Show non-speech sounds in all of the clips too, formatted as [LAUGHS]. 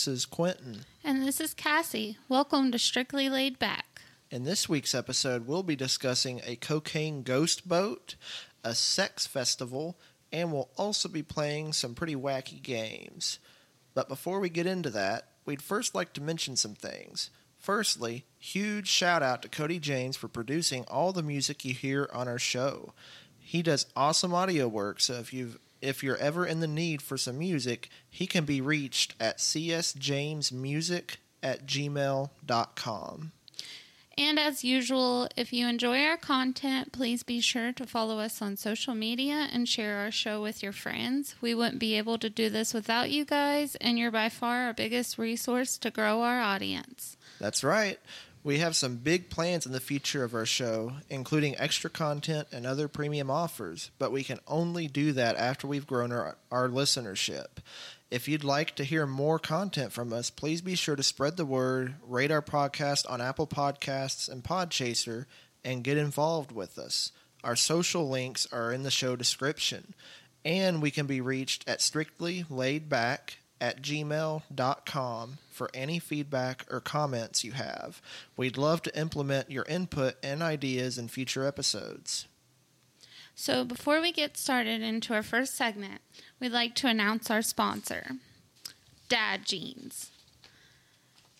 this is Quentin. And this is Cassie. Welcome to Strictly Laid Back. In this week's episode, we'll be discussing a cocaine ghost boat, a sex festival, and we'll also be playing some pretty wacky games. But before we get into that, we'd first like to mention some things. Firstly, huge shout out to Cody James for producing all the music you hear on our show. He does awesome audio work, so if you've if you're ever in the need for some music, he can be reached at csjamesmusic at gmail.com. And as usual, if you enjoy our content, please be sure to follow us on social media and share our show with your friends. We wouldn't be able to do this without you guys, and you're by far our biggest resource to grow our audience. That's right. We have some big plans in the future of our show, including extra content and other premium offers, but we can only do that after we've grown our, our listenership. If you'd like to hear more content from us, please be sure to spread the word, rate our podcast on Apple Podcasts and Podchaser, and get involved with us. Our social links are in the show description, and we can be reached at strictlylaidback at gmail.com for any feedback or comments you have. We'd love to implement your input and ideas in future episodes. So, before we get started into our first segment, we'd like to announce our sponsor, Dad Jeans.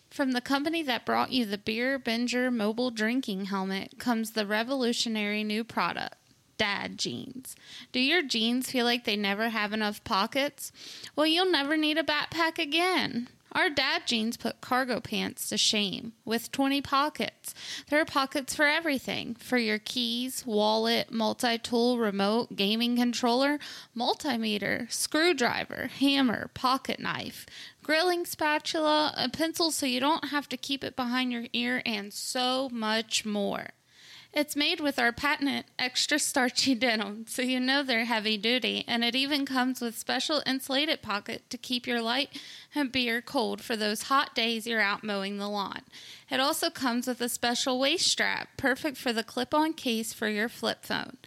From the company that brought you the Beer Binger mobile drinking helmet comes the revolutionary new product, Dad Jeans. Do your jeans feel like they never have enough pockets? Well, you'll never need a backpack again. Our dad jeans put cargo pants to shame with 20 pockets. There are pockets for everything for your keys, wallet, multi tool, remote, gaming controller, multimeter, screwdriver, hammer, pocket knife, grilling spatula, a pencil so you don't have to keep it behind your ear, and so much more. It's made with our patented extra starchy [LAUGHS] denim, so you know they're heavy duty, and it even comes with special insulated pocket to keep your light and beer cold for those hot days you're out mowing the lawn. It also comes with a special waist strap, perfect for the clip-on case for your flip phone.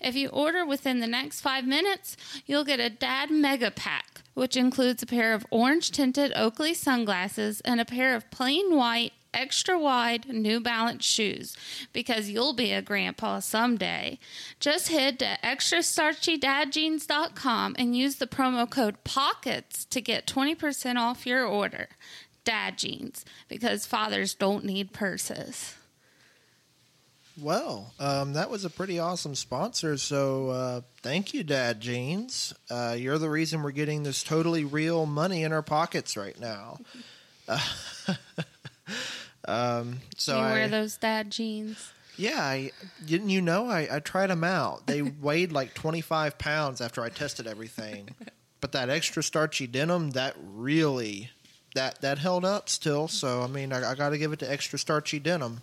If you order within the next five minutes, you'll get a Dad Mega Pack, which includes a pair of orange tinted Oakley sunglasses and a pair of plain white extra wide New Balance shoes because you'll be a grandpa someday. Just head to extrastarchydadjeans.com and use the promo code POCKETS to get 20% off your order. Dad jeans because fathers don't need purses. Well, um, that was a pretty awesome sponsor. So uh, thank you, Dad Jeans. Uh, you're the reason we're getting this totally real money in our pockets right now. [LAUGHS] [LAUGHS] um, so you I, wear those dad jeans. yeah, I didn't you know I, I tried them out. They [LAUGHS] weighed like 25 pounds after I tested everything. [LAUGHS] But that extra starchy denim, that really that that held up still. So I mean, I, I got to give it to extra starchy denim.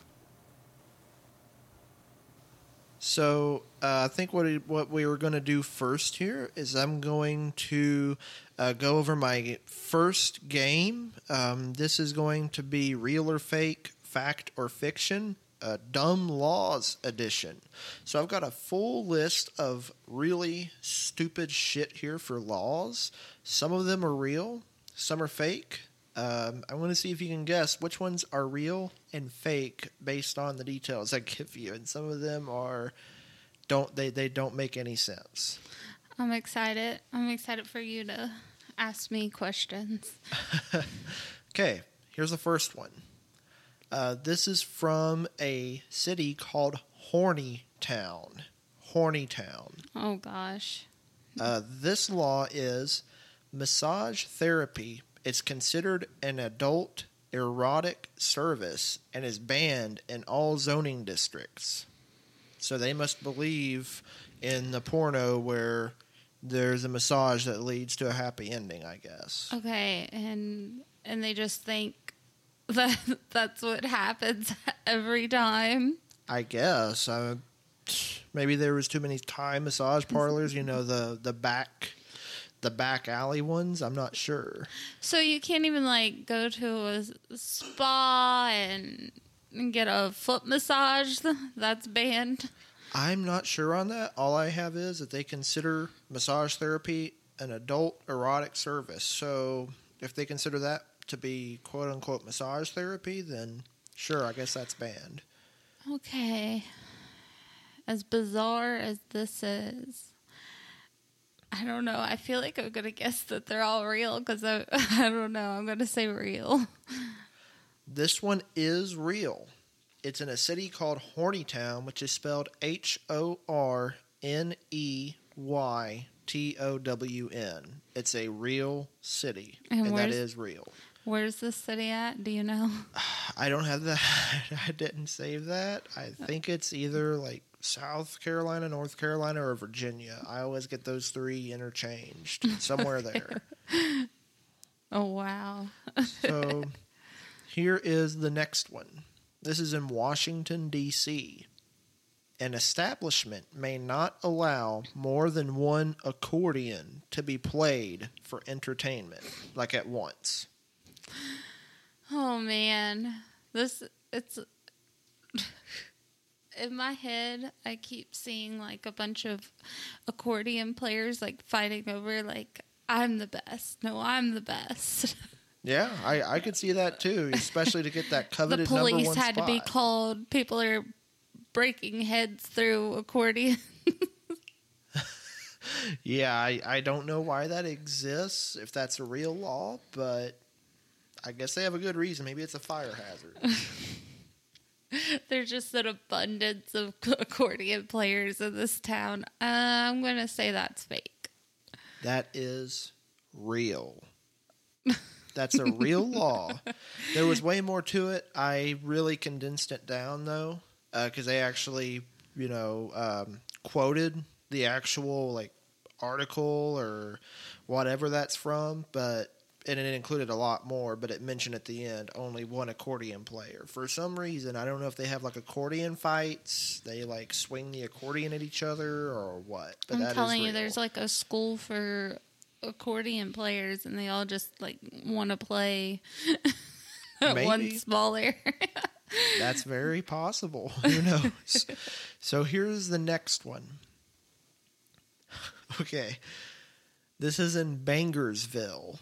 So uh, I think what it, what we were going to do first here is I'm going to uh, go over my first game. Um, this is going to be real or fake, fact or fiction, dumb laws edition. So I've got a full list of really stupid shit here for laws. Some of them are real, some are fake. Um, I want to see if you can guess which ones are real and fake based on the details I give you, and some of them are don't they they don't make any sense. I'm excited. I'm excited for you to ask me questions. [LAUGHS] Okay, here's the first one. Uh, this is from a city called Horny Town. Horny Town. Oh gosh. Uh, this law is massage therapy. It's considered an adult erotic service and is banned in all zoning districts. So they must believe in the porno where there's a massage that leads to a happy ending, I guess. Okay, and and they just think that [LAUGHS] that's what happens [LAUGHS] every time. I guess. Uh, maybe there was too many Thai massage parlors. You know the the back The back alley ones, I'm not sure. So you can't even like go to a spa and and get a foot massage. [LAUGHS] That's banned. I'm not sure on that. All I have is that they consider massage therapy an adult erotic service. So if they consider that to be quote unquote massage therapy, then sure, I guess that's banned. Okay. As bizarre as this is, I don't know. I feel like I'm gonna guess that they're all real because I [LAUGHS] I don't know. I'm gonna say real. This one is real. It's in a city called Hornytown, which is spelled H O R N E Y T O W N. It's a real city, And and, that is real. Where's this city at? Do you know? [SIGHS] I don't have that. [LAUGHS] I didn't save that. I uh. think it's either like South Carolina, North Carolina, or Virginia. I always get those three interchanged [LAUGHS] somewhere there. Oh wow. So [LAUGHS] here is the next one. This is in Washington, D.C. An establishment may not allow more than one accordion to be played for entertainment, like at once. Oh man, this it's in my head. I keep seeing like a bunch of accordion players like fighting over like I'm the best. No, I'm the best. [LAUGHS] Yeah, I, I could see that too, especially to get that [LAUGHS] coveted number police one had to be called. People are breaking heads through accordion. [LAUGHS] Yeah, I, I don't know why that exists, if that's a real law, but I guess they have a good reason. Maybe it's a fire hazard. [LAUGHS] There's just an abundance of accordion players in this town. Uh, I'm gonna say that's fake. that is real. That's a real [LAUGHS] law. There was way more to it. I really condensed it down though, because they actually, you know, um, quoted the actual like article or whatever that's from, but and it included a lot more. But it mentioned at the end only one accordion player. For some reason, I don't know if they have like accordion fights. They like swing the accordion at each other or what. But I'm that is telling you, there's like a school for accordion players, and they all just like want to play [LAUGHS] one small area. [LAUGHS] That's very possible. [LAUGHS] Who knows? so here's the next one. Okay. This is in Bangersville.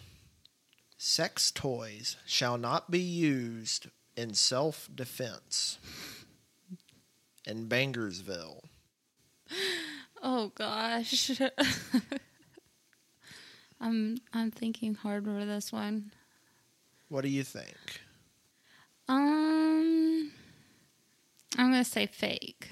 Sex toys shall not be used in self defense. In Bangersville. oh gosh, I'm I'm thinking hard for this one. What do you think? Um, I'm gonna say fake.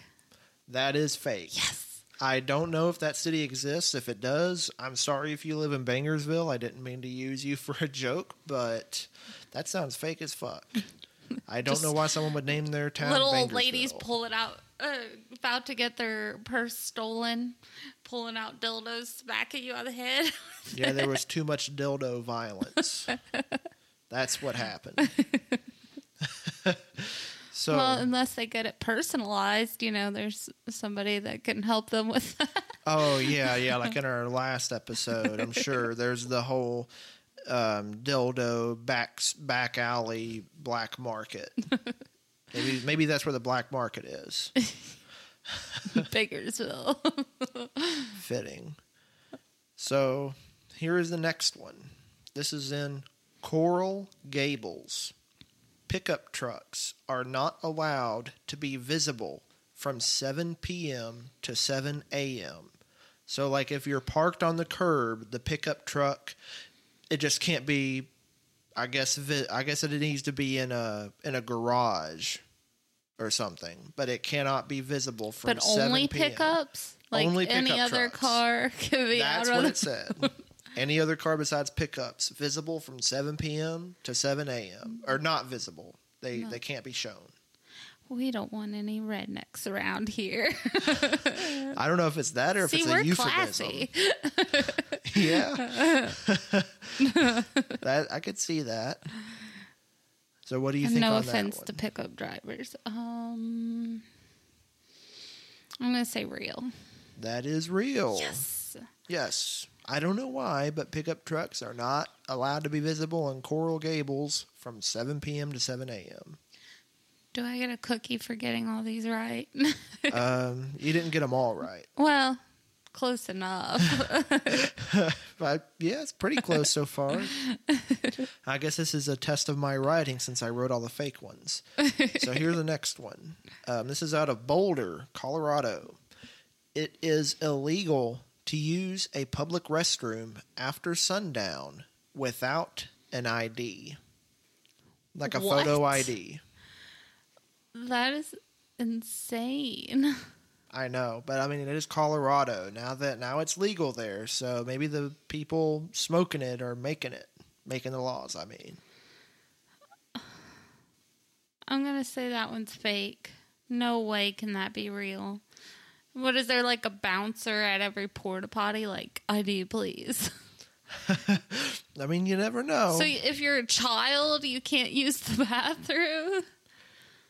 That is fake. Yes. I don't know if that city exists. If it does, I'm sorry if you live in Bangersville. I didn't mean to use you [LAUGHS] for a joke, but that sounds fake as fuck. [LAUGHS] I don't know why someone would name their town Little old ladies pull it out, uh, about to get their purse stolen, pulling out dildos, smacking you on the head. [LAUGHS] Yeah, there was too much dildo violence. [LAUGHS] That's what happened. [LAUGHS] so well, unless they get it personalized, you know, there's somebody that can help them with that. Oh yeah, yeah. Like in our last episode, I'm sure there's the whole um, dildo back back alley black market. Maybe maybe that's where the black market is. [LAUGHS] Bakersville. [LAUGHS] Fitting. So here is the next one. This is in Coral Gables. Pickup trucks are not allowed to be visible from 7 p.m. to 7 a.m. So, like, if you're parked on the curb, the pickup truck, it just can't be. I guess vi- I guess it needs to be in a in a garage or something, but it cannot be visible from. but 7 only p.m. pickups? Like Only any pickup other trucks. car [LAUGHS] can be That's out what on it said. [LAUGHS] Any other car besides pickups visible from 7 p.m. to 7 a.m. or not visible. They No. they can't be shown. We don't want any rednecks around here. I don't know if it's that or if See, it's a euphemism. classy. [LAUGHS] Yeah, [LAUGHS] that I could see that. So what do you And think? no offense to pickup drivers. Um, I'm gonna say real. That is real. Yes. Yes. I don't know why, but pickup trucks are not allowed to be visible in Coral Gables from 7 p.m. to 7 a.m. Do I get a cookie for getting all these right? [LAUGHS] um, you didn't get them all right. well, close enough. [LAUGHS] [LAUGHS] But yeah, it's pretty close so far. I guess this is a test of my writing since I wrote all the fake ones. So here's the next one. Um, this is out of Boulder, Colorado. It is illegal to use a public restroom after sundown without an ID, like a photo ID. That is insane. [LAUGHS] I know, but I mean, it is Colorado now. That now it's legal there, so maybe the people smoking it are making it, making the laws. I mean. I'm gonna say that one's fake. No way can that be real. What is there like a bouncer at every porta potty? Like, ID, please. [LAUGHS] [LAUGHS] I mean, you never know. So if you're a child, you can't use the bathroom.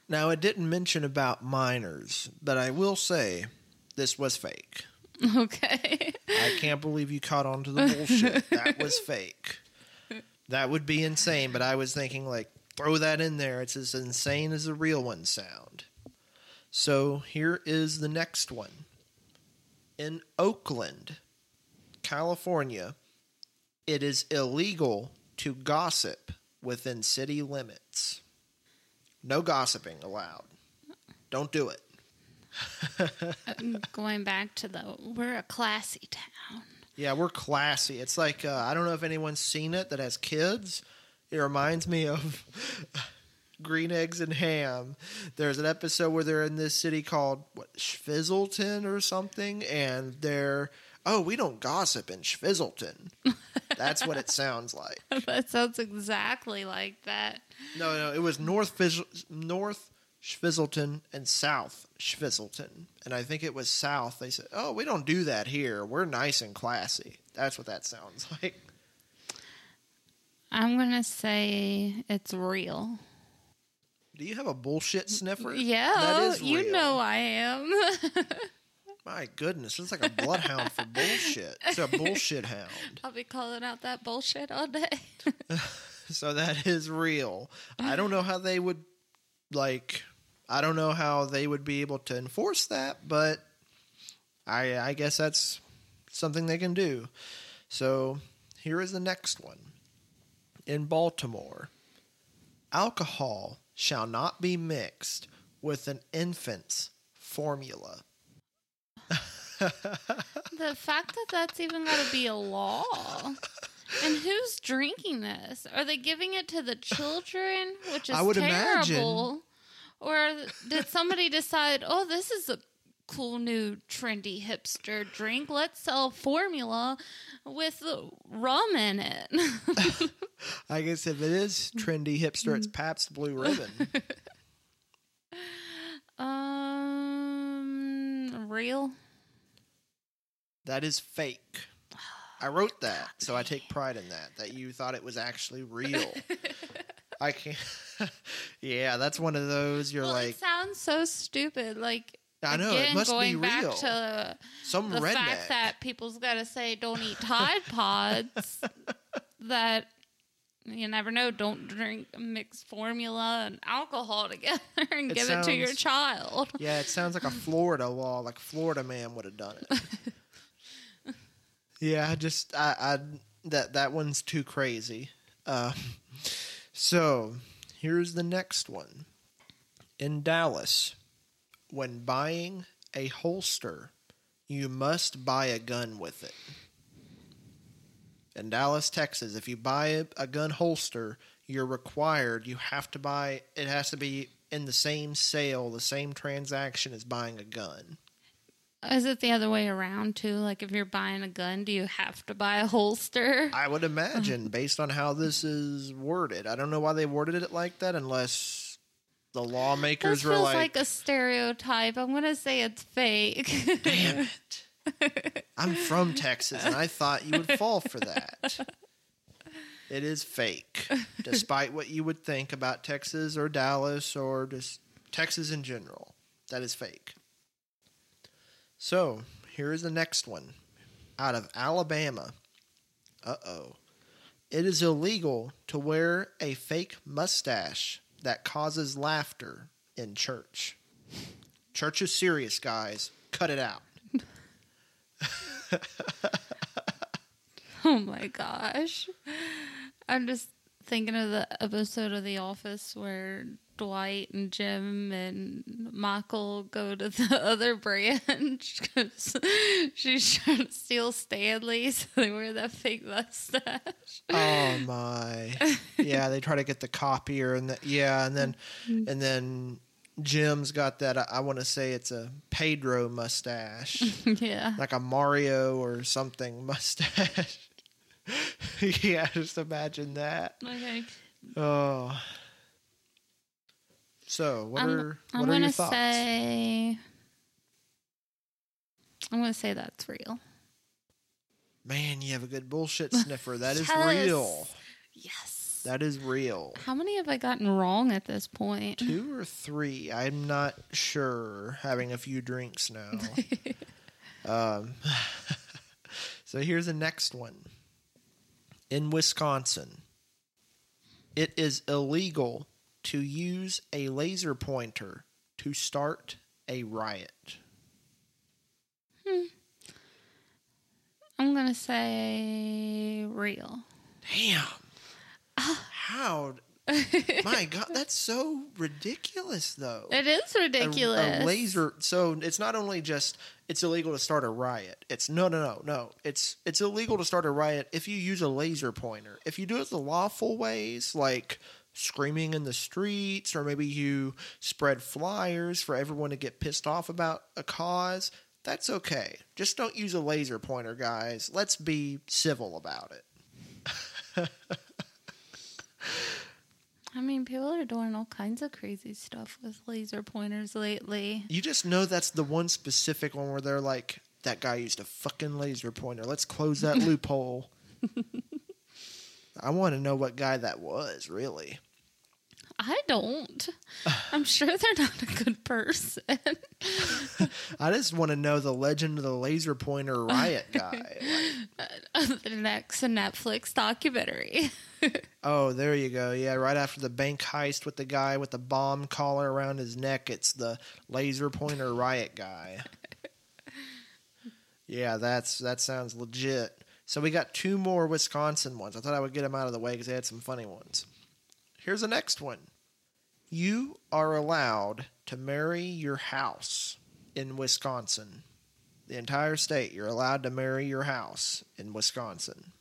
Now, it didn't mention about minors, but I will say this was fake. Okay. I can't believe you caught on to the bullshit. that was [LAUGHS] fake. That would be insane, but I was thinking, like, throw that in there. It's as insane as the real one sound. So here is the next one. In Oakland, California, it is illegal to gossip within city limits. No gossiping allowed. Don't do it. [LAUGHS] Going back to the, we're a classy town. Yeah, we're classy. It's like uh, I don't know if anyone's seen it that has kids. It reminds me of [LAUGHS] Green Eggs and Ham. There's an episode where they're in this city called what Schfizzleton or something, and they're oh, we don't gossip in Schfizzleton. That's what it [LAUGHS] sounds like. [LAUGHS] that sounds exactly like that. No, no, it was North Fizz- North Schfizzleton and South Schfizzleton, and I think it was South. They said, "Oh, we don't do that here. We're nice and classy." That's what that sounds [LAUGHS] like. I'm gonna say it's real. Do you have a bullshit sniffer? Yeah, that is you know I am. My goodness, it's like a bloodhound for bullshit. It's a bullshit hound. I'll be calling out that bullshit all day. [LAUGHS] So that is real. I don't know how they would like. I don't know how they would be able to enforce that, but I I guess that's something they can do. So here is the next one. In Baltimore, alcohol shall not be mixed with an infant's formula. The fact that that's even got to be a law. And who's drinking this? Are they giving it to the children, which is I would terrible? Or did somebody decide, oh, this is a cool new trendy hipster drink? Let's sell formula with rum in it. [LAUGHS] I guess if it is trendy hipster, it's Pabst Blue Ribbon. [LAUGHS] um, real. That is fake. I wrote that, so I take pride in that. That you thought it was actually real. [LAUGHS] I can't. [LAUGHS] yeah, that's one of those. You're well, like, it sounds so stupid. Like I know, it again, must be going back real. to some the redneck. fact that people's got to say don't eat Tide Pods. [LAUGHS] that you never know. Don't drink mixed formula and alcohol together and It give it to your child. yeah, it sounds like a Florida law. Like Florida man would have done it. Yeah, just I, I that that one's too crazy. Uh, so here's the next one. In Dallas, when buying a holster, you must buy a gun with it. In Dallas, Texas, if you buy a, a gun holster, you're required, you have to buy, it has to be in the same sale, the same transaction as buying a gun. Is it the other way around too? Like if you're buying a gun, do you have to buy a holster? I would imagine, based on how this is worded. I don't know why they worded it like that unless the lawmakers This were feels like, like, a stereotype. I'm gonna say it's fake. damn [LAUGHS] it. I'm from Texas and I thought you would fall for that. It is fake, despite what you would think about Texas or Dallas or just Texas in general. That is fake. So, here is the next one. Out of Alabama, Uh oh. It is illegal to wear a fake mustache that causes laughter in church. Church is serious, guys. Cut it out. [LAUGHS] Oh my gosh. I'm just thinking of the episode of The Office where Dwight and Jim and Michael go to the [LAUGHS] other branch because [LAUGHS] she's trying to steal Stanley, so [LAUGHS] they wear that fake mustache. Oh my. Yeah, they try to get the copier and the, yeah, and then mm-hmm. and then Jim's got that I, want to say it's a Pedro mustache. yeah. like a Mario or something mustache. yeah, just imagine that. Okay. Oh. So, what I'm, are I'm what are your gonna thoughts? say. I'm gonna say that's real. Man, you have a good bullshit sniffer. That is [LAUGHS] Yes. real. Yes. That is real. How many have I gotten wrong at this point? Two or three? I'm not sure. Having a few drinks now. [LAUGHS] um, [LAUGHS] so here's the next one. In Wisconsin, it is illegal to use a laser pointer to start a riot. Hmm. I'm gonna say real. Damn. How? [LAUGHS] My God, that's so ridiculous, though. It is a- ridiculous. A, laser. So it's not only just it's illegal to start a riot. It's no, no, no, no. It's it's illegal to start a riot if you use a laser pointer. If you do it the lawful ways, like screaming in the streets, or maybe you spread flyers for everyone to get pissed off about a cause. That's okay. Just don't use a laser pointer, guys. Let's be civil about it. [LAUGHS] I mean, people are doing all kinds of crazy stuff with laser pointers lately. You just know that's the one specific one where they're like, that guy used a fucking laser pointer. Let's close that [LAUGHS] loophole. [LAUGHS] I want to know what guy that was, really. I don't. I'm sure they're not a good person. [LAUGHS] I just want to know the legend of the laser pointer riot [LAUGHS] guy. Like, uh, the next Netflix documentary. [LAUGHS] oh, there you go. Yeah, right after the bank heist with the guy with the bomb collar around his neck, it's the laser pointer riot guy. Yeah, that's that sounds legit. So we got two more Wisconsin ones. I thought I would get them out of the way because they had some funny ones. Here's the next one. You are allowed to marry your house in Wisconsin. The entire state, you're allowed to marry your house in Wisconsin.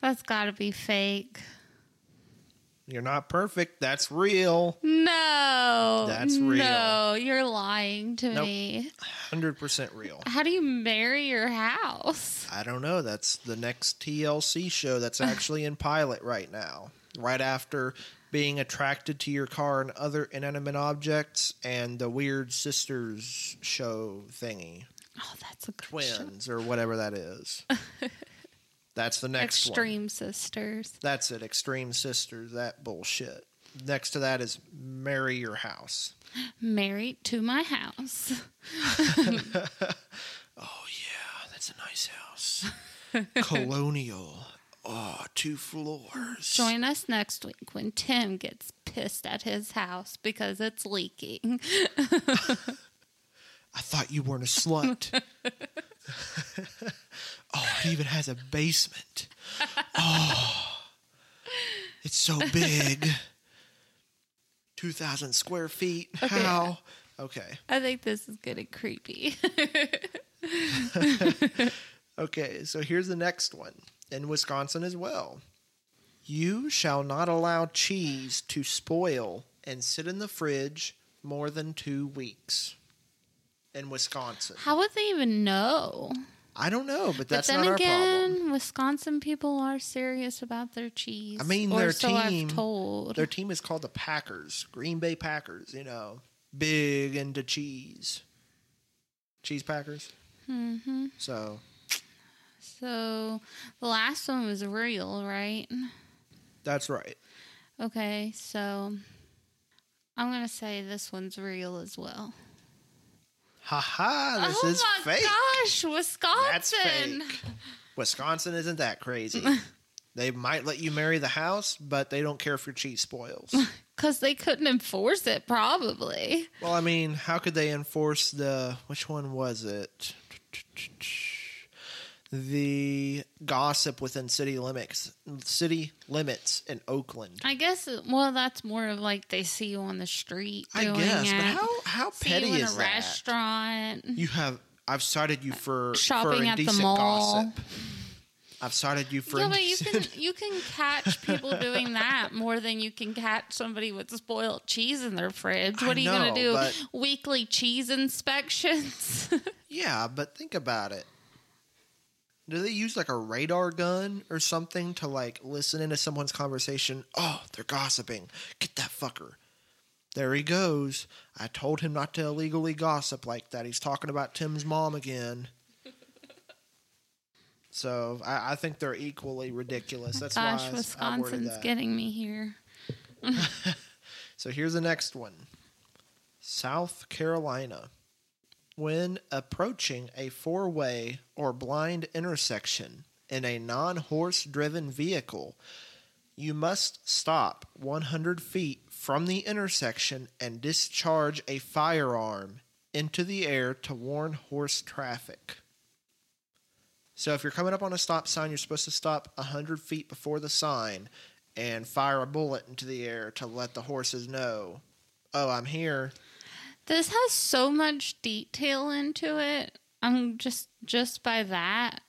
That's got to be fake. You're not perfect. That's real. No. That's real. No, you're lying to Nope. me. 100% real. How do you marry your house? I don't know. That's the next TLC show that's actually in pilot right now. Right after being attracted to your car and other inanimate objects and the Weird Sisters show thingy. Oh, that's a good show. Twins or whatever that is. [LAUGHS] That's the next one. Extreme Sisters. That's it. Extreme Sisters. That bullshit. Next to that is Marry Your House. Married to my house. [LAUGHS] Oh yeah, that's a nice house. [LAUGHS] Colonial. Oh, two floors. Join us next week when Tim gets pissed at his house because it's leaking. [LAUGHS] I thought you weren't a slut. Oh, it even has a basement. Oh, it's so big. 2,000 square feet. How? Okay. I think this is getting creepy. Okay, so here's the next one in Wisconsin as well. You shall not allow cheese to spoil and sit in the fridge more than two weeks in Wisconsin. How would they even know? I don't know, but But that's then not again, our problem. Wisconsin people are serious about their cheese. I mean, their so team- I've told. Their team is called the Packers, Green Bay Packers, you know, big into cheese. Cheese Packers. hmm So, So the last one was real, right? that's right. Okay, so I'm gonna say this one's real as well. Ha ha, this is fake. oh is my fake. gosh, Wisconsin! That's fake. Wisconsin isn't that crazy. [LAUGHS] they might let you marry the house, but they don't care if your cheese spoils. [LAUGHS] Because they couldn't enforce it, probably. well, I mean, how could they enforce the which one was it? The gossip within city limits, city limits in Oakland. I guess, well, that's more of like they see you on the street I guess, it. but how how see petty you in is a that? restaurant. You have I've cited you for Shopping for at the indecent mall. gossip. I've cited you for Yeah, but you can you can catch people doing that more than you can catch somebody with spoiled cheese in their fridge. I What are you know, gonna do? Weekly cheese inspections? [LAUGHS] Yeah, but think about it. Do they use like a radar gun or something to like listen into someone's conversation? Oh, they're gossiping. Get that fucker. There he goes. I told him not to illegally gossip like that. He's talking about Tim's mom again. [LAUGHS] So I, I think they're equally ridiculous. That's Gosh, why I, I Wisconsin's that. getting me here. [LAUGHS] So here's the next one South Carolina. When approaching a four way or blind intersection in a non horse driven vehicle, you must stop 100 feet from the intersection and discharge a firearm into the air to warn horse traffic. So if you're coming up on a stop sign, you're supposed to stop 100 feet before the sign and fire a bullet into the air to let the horses know, oh, I'm here. This has so much detail into it. I'm just just by that,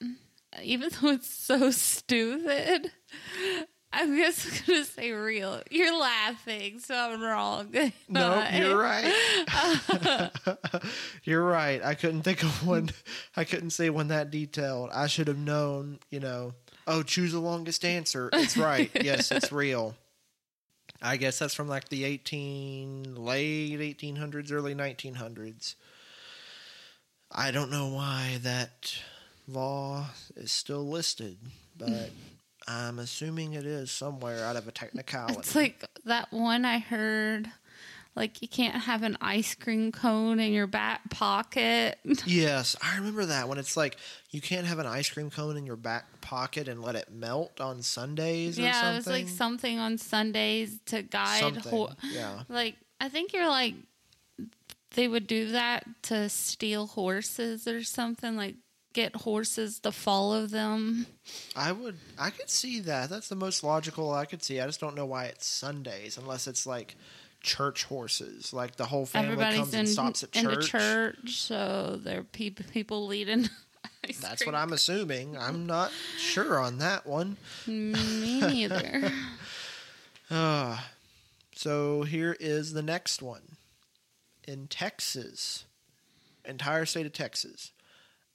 even though it's so stupid. I'm just [LAUGHS] gonna say real. You're laughing, so I'm wrong. [LAUGHS] No, you're right. [LAUGHS] you're right. I couldn't think of one. I couldn't say one that detailed. I should have known, you know, oh, choose the longest answer. It's right. yes, it's real. I guess that's from like the 18 late 1800s, early 1900s. I don't know why that law is still listed, but [LAUGHS] I'm assuming it is somewhere out of a technicality. It's like that one I heard. Like you can't have an ice cream cone in your back pocket. [LAUGHS] Yes, I remember that when it's like you can't have an ice cream cone in your back pocket and let it melt on Sundays or yeah, something. it was like something on Sundays to guide. Ho- yeah. like I think you're like they would do that to steal horses or something. Like get horses to follow them. I would I could see that. That's the most logical I could see. I just don't know why it's Sundays unless it's like church horses. Like the whole family Everybody's comes in and stops at in the church. church, so there are people people leading. [LAUGHS] That's cream what I'm assuming. I'm not sure on that one. Me neither. Uh, [LAUGHS] [LAUGHS] so here is the next one. In Texas, entire state of Texas,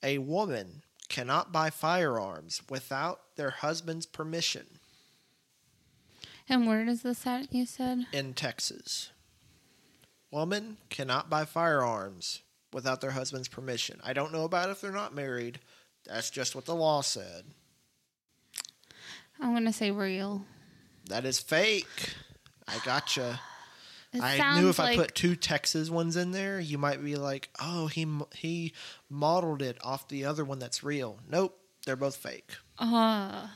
a woman cannot buy firearms without their husband's permission and where does this at? You said in Texas. Woman cannot buy firearms without their husband's permission. I don't know about if they're not married. That's just what the law said. I'm gonna say real. That is fake. I gotcha. [SIGHS] It I knew if like I put two Texas ones in there, you might be like, "Oh, he he modeled it off the other one that's real." Nope, they're both fake. Uh,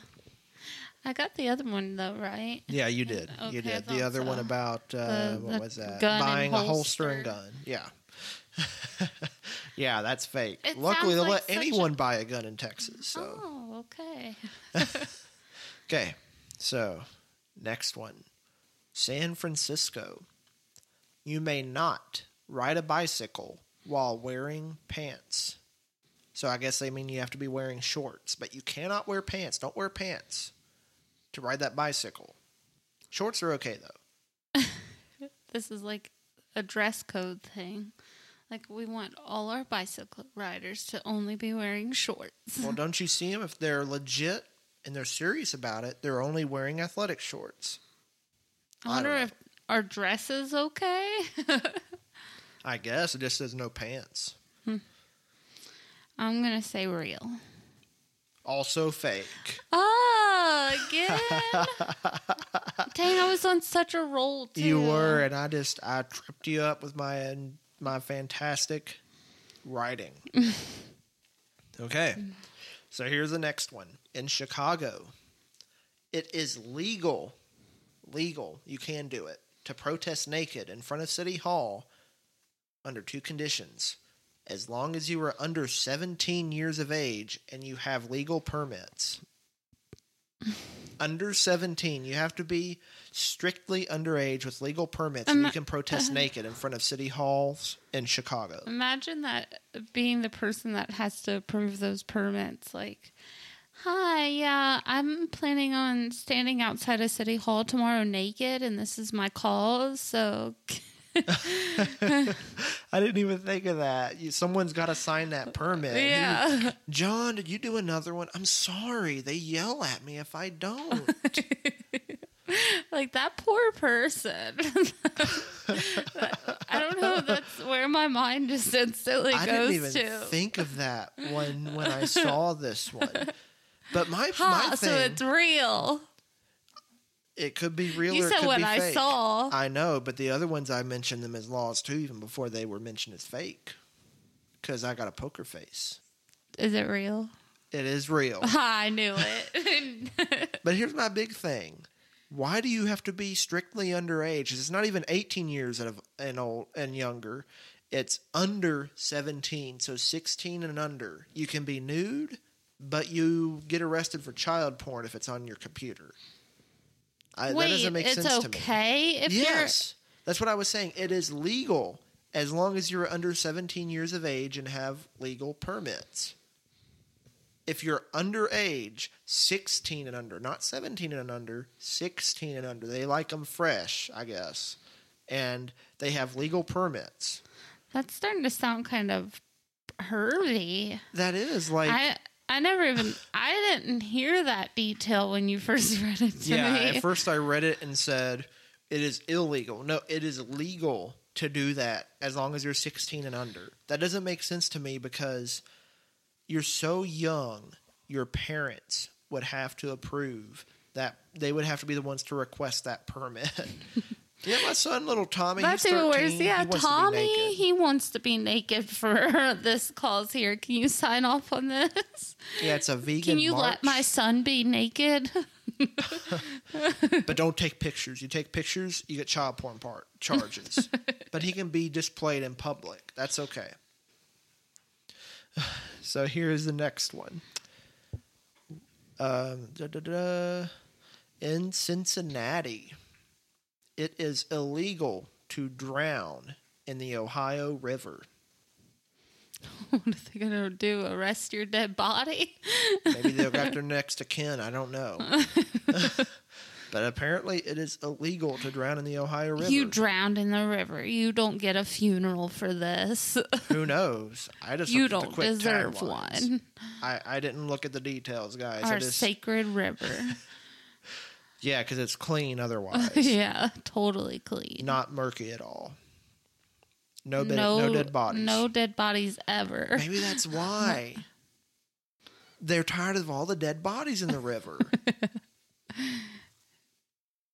I got the other one though, right? Yeah, you did. Okay, you did. The other one about uh, The- what was that? Buying a holster and gun. Yeah. [LAUGHS] yeah, that's fake. It Luckily, they'll like let such a- anyone buy a gun in Texas. So Oh, okay. [LAUGHS] okay, so next one, San Francisco. You may not ride a bicycle while wearing pants. So I guess they mean you have to be wearing shorts, but you cannot wear pants. Don't wear pants to ride that bicycle. Shorts are okay though. [LAUGHS] This is like a dress code thing. Like we want all our bicycle riders to only be wearing shorts. Well, don't you [LAUGHS] see them? If they're legit and they're serious about it, they're only wearing athletic shorts. I I wonder don't if our dress is okay. [LAUGHS] I guess it just says no pants. Hmm. I'm gonna say real. Also fake. Oh, again. [LAUGHS] Dang, I was on such a roll too. You were, and I just I tripped you up with my my fantastic writing. [LAUGHS] okay, So here's the next one. In Chicago, it is legal, legal, you can do it, to protest naked in front of City Hall under two conditions. As long as you are under 17 years of age and you have legal permits. Under 17, you have to be strictly underage with legal permits and you Um, can protest [LAUGHS] naked in front of city halls in Chicago. Imagine that being the person that has to approve those permits. Like, hi, yeah, I'm planning on standing outside of City Hall tomorrow naked, and this is my cause. So, [LAUGHS] [LAUGHS] I didn't even think of that. You, someone's got to sign that permit. yeah. John, did you do another one? I'm sorry. They yell at me if I don't. [LAUGHS] like that poor person. [LAUGHS] I don't know. That's where my mind just instantly I goes didn't even to. think of that when when I saw this one. But my Ha, my so thing, it's real. It could be real You said could what be I fake. saw. I know, but the other ones I mentioned them as laws too, even before they were mentioned as fake. Because I got a poker face. Is it real? It is real. [LAUGHS] I knew it. [LAUGHS] But here's my big thing. Why do you have to be strictly underage? It's not even 18 years and old and younger. It's under 17, so 16 and under. You can be nude, but you get arrested for child porn if it's on your computer. I, that Wait, doesn't make it's sense to me. okay if yes, that's what I was saying. It is legal as long as you're under 17 years of age and have legal permits. If you're underage, 16 and under, not 17 and under, 16 and under, they like them fresh, I guess. And they have legal permits. that's starting to sound kind of pervy. That is like I I never even I didn't hear that detail when you first [LAUGHS] read it to Yeah, me. at first I read it and said it is illegal. No, it is legal to do that as long as you're 16 and under. That doesn't make sense to me because you're so young, your parents would have to approve that they would have to be the ones to request that permit. [LAUGHS] yeah, my son, little Tommy, That's he's even 13. worse. Yeah, he to Tommy, naked. he wants to be naked for [LAUGHS] this cause here. Can you sign off on this? yeah, it's a vegan Can you march, let my son be naked? [LAUGHS] but don't take pictures. You take pictures, you get child porn part charges. [LAUGHS] but he can be displayed in public. That's okay. [SIGHS] So here's the next one. Um, da, da, da. In Cincinnati, it is illegal to drown in the Ohio River. [LAUGHS] what are they gonna do? Arrest your dead body? [LAUGHS] Maybe they'll got their next to kin. I don't know. [LAUGHS] but apparently, it is illegal to drown in the Ohio River. You drowned in the river. You don't get a funeral for this. Who knows? I just you looked at the don't deserve one. I, I didn't look at the details, guys. Our just, sacred river. Yeah, because it's clean [LAUGHS] otherwise. yeah, totally clean. Not murky at all. No, no, no dead bodies. No dead bodies ever. Maybe that's [LAUGHS] why. They're tired of all the dead bodies in the river. [LAUGHS]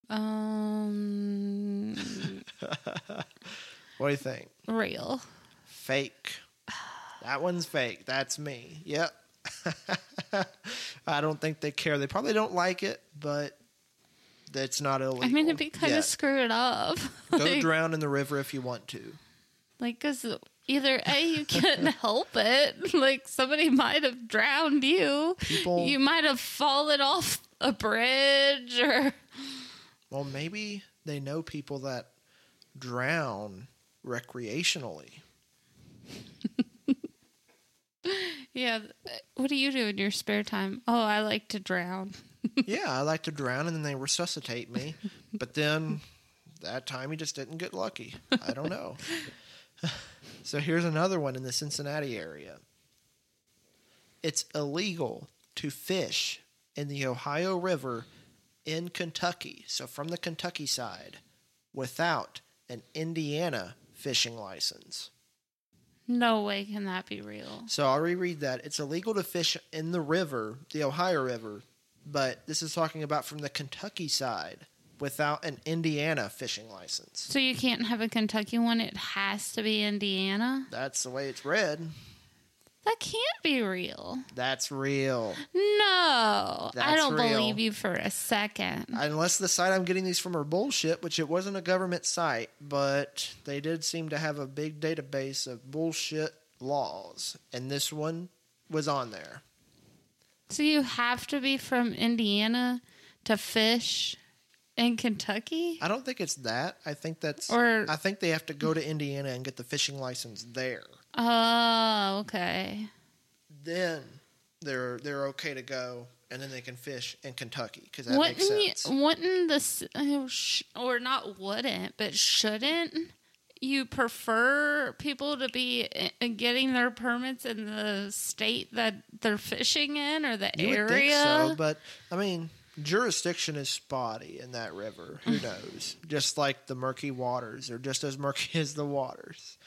Um, what do you think? real. Fake. That one's fake. That's me. Yep. I don't think they care. They probably don't like it, but it's not illegal. I mean, it'd be kind of screwed up. Go [LAUGHS] like, drown in the river if you want to. like, cause either a you can't [LAUGHS] help it. Like somebody might have drowned you. People, You might have fallen off a bridge, or well, maybe they know people that drown recreationally. [LAUGHS] yeah. What do you do in your spare time? Oh, I like to drown. Yeah, I like to drown and then they resuscitate me. But then that time he just didn't get lucky. I don't know. [LAUGHS] so here's another one in the Cincinnati area. It's illegal to fish in the Ohio River in Kentucky, so from the Kentucky side, without an Indiana fishing license. No way can that be real. So I'll reread that. It's illegal to fish in the river, the Ohio River, but this is talking about from the Kentucky side without an Indiana fishing license. So you can't have a Kentucky one. It has to be Indiana. That's the way it's read. That can't be real. That's real. No, I don't real. believe you for a second. Unless the site I'm getting these from are bullshit, which it wasn't a government site, but they did seem to have a big database of bullshit laws, and this one was on there. So you have to be from Indiana to fish in Kentucky? I don't think it's that. I think that's. Or- I think they have to go to Indiana and get the fishing license there. Oh, okay. Then they're they're okay to go, and then they can fish in Kentucky because that makes Wouldn't sense. you, wouldn't this oh, or not wouldn't, but shouldn't you prefer people to be eh, getting their permits in the state that they're fishing in or the You would area? so, but I mean, jurisdiction is spotty in that river. Who [SIGHS] knows? just like the murky waters, or just as murky [LAUGHS] as the waters,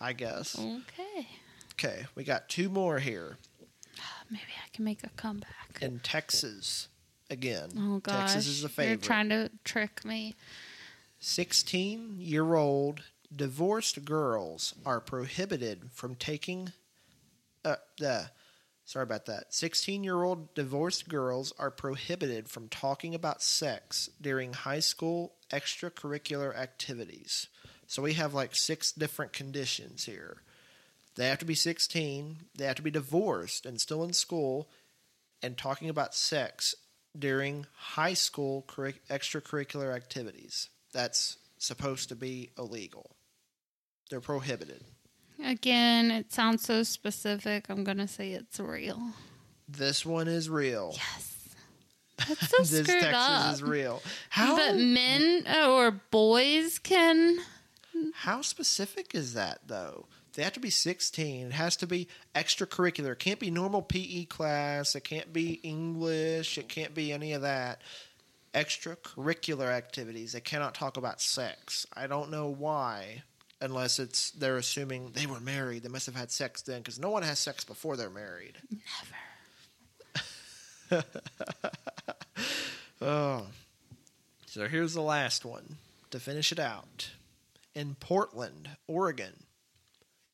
I guess. Okay. Okay, we got two more here [SIGHS] Maybe I can make a comeback. in Texas. Again, Oh gosh. Texas is a favorite. You're trying to trick me. 16 year old divorced girls are prohibited from taking uh, the sorry about that 16 year old divorced girls are prohibited from talking about sex during high school extracurricular activities. So we have like six different conditions here. They have to be 16 they have to be divorced and still in school and talking about sex during high school curric- extracurricular activities. That's supposed to be illegal. They're prohibited. Again, it sounds so specific. I'm going to say it's real. This one is real. Yes. [LAUGHS] That's so this screwed Texas up. is real. How But men or boys can. how specific is that though? They have to be 16. It has to be extracurricular. It can't be normal PE class. It can't be English. It can't be any of that. Extracurricular activities. They cannot talk about sex. I don't know why, unless it's they're assuming they were married. They must have had sex then, because no one has sex before they're married. Never. [LAUGHS] Oh. So here's the last one to finish it out. In Portland, Oregon,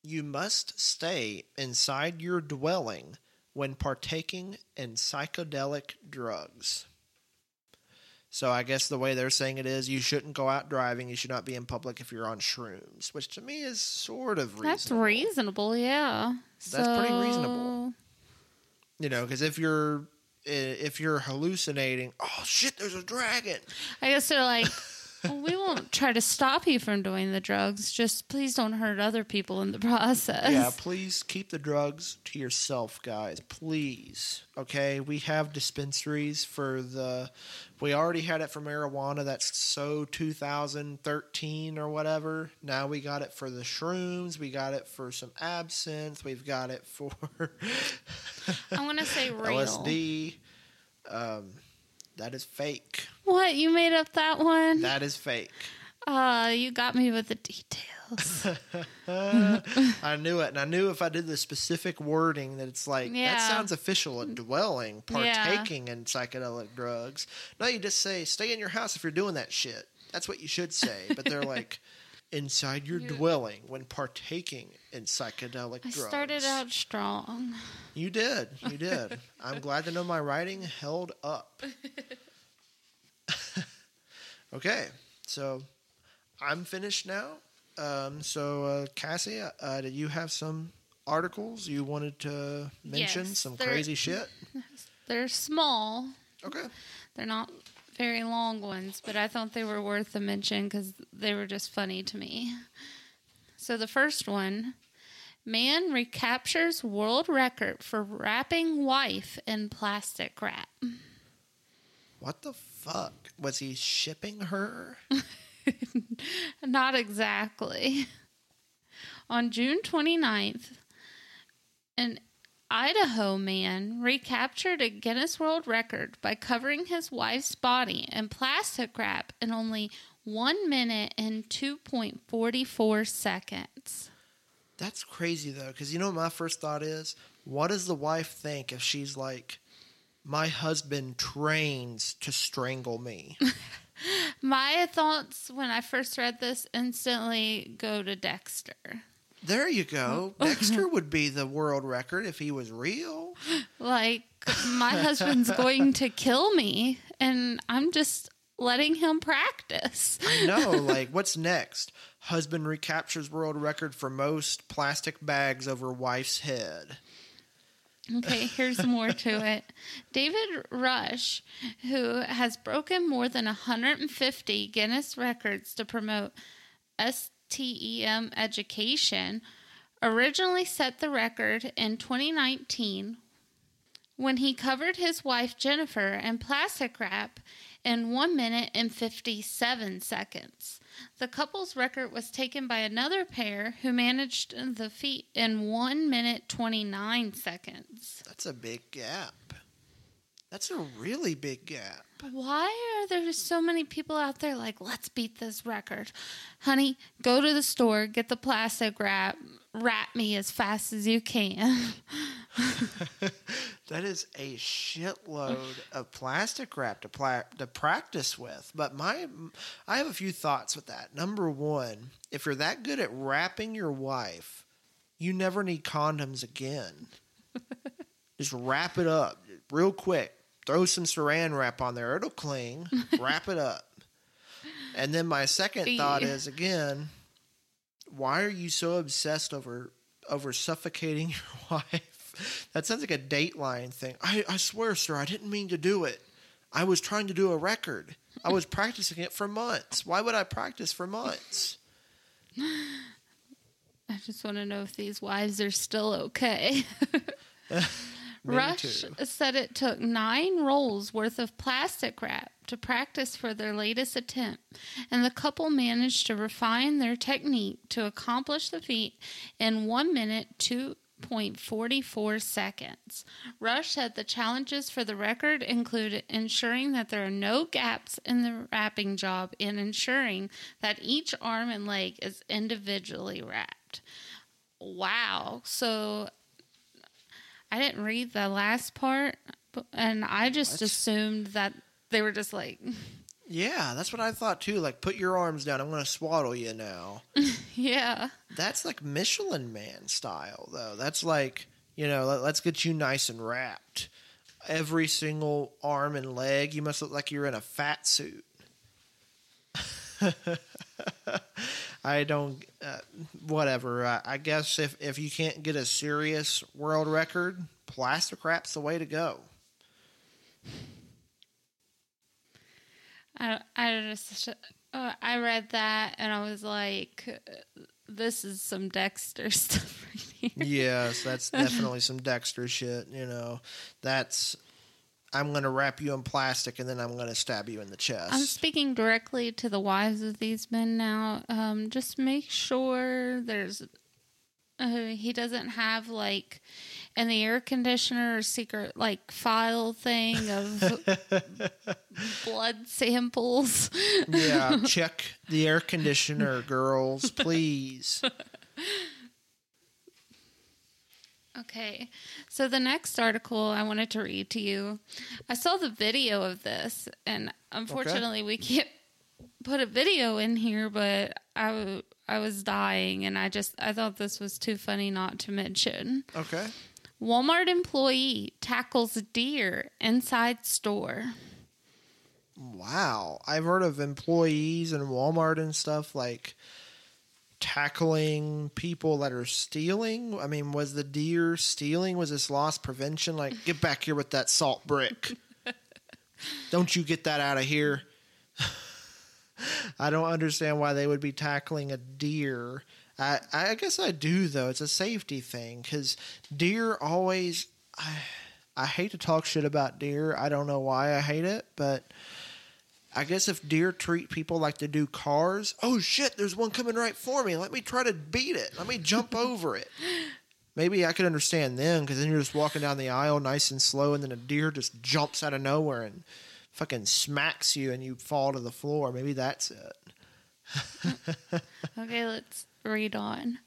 you must stay inside your dwelling when partaking in psychedelic drugs. So I guess the way they're saying it is you shouldn't go out driving, you should not be in public if you're on shrooms, which to me is sort of reasonable. That's reasonable, yeah. That's pretty reasonable. You know, because if you're if you're hallucinating, oh shit, there's a dragon. I guess they're like, [LAUGHS] well, we won't try to stop you from doing the drugs. Just please don't hurt other people in the [LAUGHS] process. Yeah, please keep the drugs to yourself, guys. Please. Okay, we have dispensaries for the. We already had it for marijuana. That's so 2013 or whatever. Now we got it for the shrooms. We got it for some absinthe. We've got it for I want to say [LAUGHS] real. LSD. Um, that is fake. What? You made up that one? That is fake. Uh, you got me with the details. [LAUGHS] I knew it, and I knew if I did the specific wording that it's like that sounds official. A dwelling, Yeah. partaking in psychedelic drugs. No, you just say stay in your house if you're doing that shit. That's what you should say. But they're [LAUGHS] like inside your dwelling when partaking in psychedelic drugs. I drugs. started out strong. You did. You did. I'm glad to know my writing held up. [LAUGHS] okay, so I'm finished now. Um, so, uh, Cassie, uh, did you have some articles you wanted to mention? Yes, some crazy shit? [LAUGHS] They're small. Okay. They're not very long ones, but I thought they were worth a mention because they were just funny to me. So the first one man recaptures world record for wrapping wife in plastic wrap. What the fuck? Was he shipping her? [LAUGHS] Not exactly. On June 29th, an Idaho man recaptured a Guinness World Record by covering his wife's body in plastic wrap in only 1 minute and 2.44 seconds. That's crazy though, because you know what my first thought is? What does the wife think if she's like, my husband trains to strangle me? [LAUGHS] My thoughts when I first read this instantly go to Dexter. There you go. [LAUGHS] Dexter would be the world record if he was real. Like, my [LAUGHS] husband's going to kill me, and I'm just letting him practice. I know. [LAUGHS] Like, what's next? Husband recaptures world record for most plastic bags over wife's head. Okay, here's more to it. David Rush, who has broken more than 150 Guinness records to promote STEM education, originally set the record in 2019 when he covered his wife Jennifer in plastic wrap in 1 minute and 57 seconds. The couple's record was taken by another pair who managed the feat in 1 minute 29 seconds. That's a big gap. That's a really big gap. Why are there so many people out there like, let's beat this record? Honey, go to the store, get the plastic wrap, wrap me as fast as you can. [LAUGHS] That is a shitload of plastic wrap to, pla- to practice with. But my, I have a few thoughts with that. Number one, if you're that good at wrapping your wife, you never need condoms again. [LAUGHS] Just wrap it up real quick. Throw some saran wrap on there. It'll cling. [LAUGHS] wrap it up. And then my second thought is again, why are you so obsessed over over suffocating [LAUGHS] your wife? That sounds like a Dateline thing. I, I swear, sir, I didn't mean to do it. I was trying to do a record. I was [LAUGHS] practicing it for months. Why would I practice for months? [SIGHS] I just want to know if these wives are still okay. Rush said it took nine rolls worth of plastic wrap to practice for their latest attempt, and the couple managed to refine their technique to accomplish the feat in one minute, 2.44 seconds. Rush said the challenges for the record included ensuring that there are no gaps in the wrapping job and ensuring that each arm and leg is individually wrapped. Wow. So I didn't read the last part, and I just That's- assumed that they were just like, [LAUGHS] Yeah, that's what I thought too. Like, put your arms down. I'm going to swaddle you now. [LAUGHS] yeah. That's like Michelin Man style, though. That's like, you know, let, let's get you nice and wrapped. Every single arm and leg, you must look like you're in a fat suit. [LAUGHS] I don't, uh, whatever. I, I guess if, if you can't get a serious world record, plastic wrap's the way to go. I, I just, uh, I read that and I was like, this is some Dexter [LAUGHS] stuff right here. yes, that's [LAUGHS] definitely some Dexter shit. You know, that's I'm going to wrap you in plastic and then I'm going to stab you in the chest. I'm speaking directly to the wives of these men now. Um, just make sure there's uh, he doesn't have like in the air conditioner secret like file thing of [LAUGHS] blood samples. yeah, [LAUGHS] check the air conditioner, girls, please. [LAUGHS] Okay, so the next article I wanted to read to you, I saw the video of this, and unfortunately we can't put a video in here, but I w- I was dying, and I just I thought this was too funny not to mention. Okay. Walmart employee tackles deer inside store. Wow. I've heard of employees in Walmart and stuff like tackling people that are stealing. I mean, was the deer stealing? Was this loss prevention? Like, [LAUGHS] get back here with that salt brick. Don't you get that out of here. [LAUGHS] I don't understand why they would be tackling a deer. I, I guess I do, though. It's a safety thing because deer always. I, I hate to talk shit about deer. I don't know why I hate it, but I guess if deer treat people like they do cars, oh shit, there's one coming right for me. Let me try to beat it. Let me jump [LAUGHS] over it. Maybe I could understand them because then you're just walking down the aisle nice and slow, and then a deer just jumps out of nowhere and fucking smacks you, and you fall to the floor. Maybe that's it. [LAUGHS] Okay, let's read on.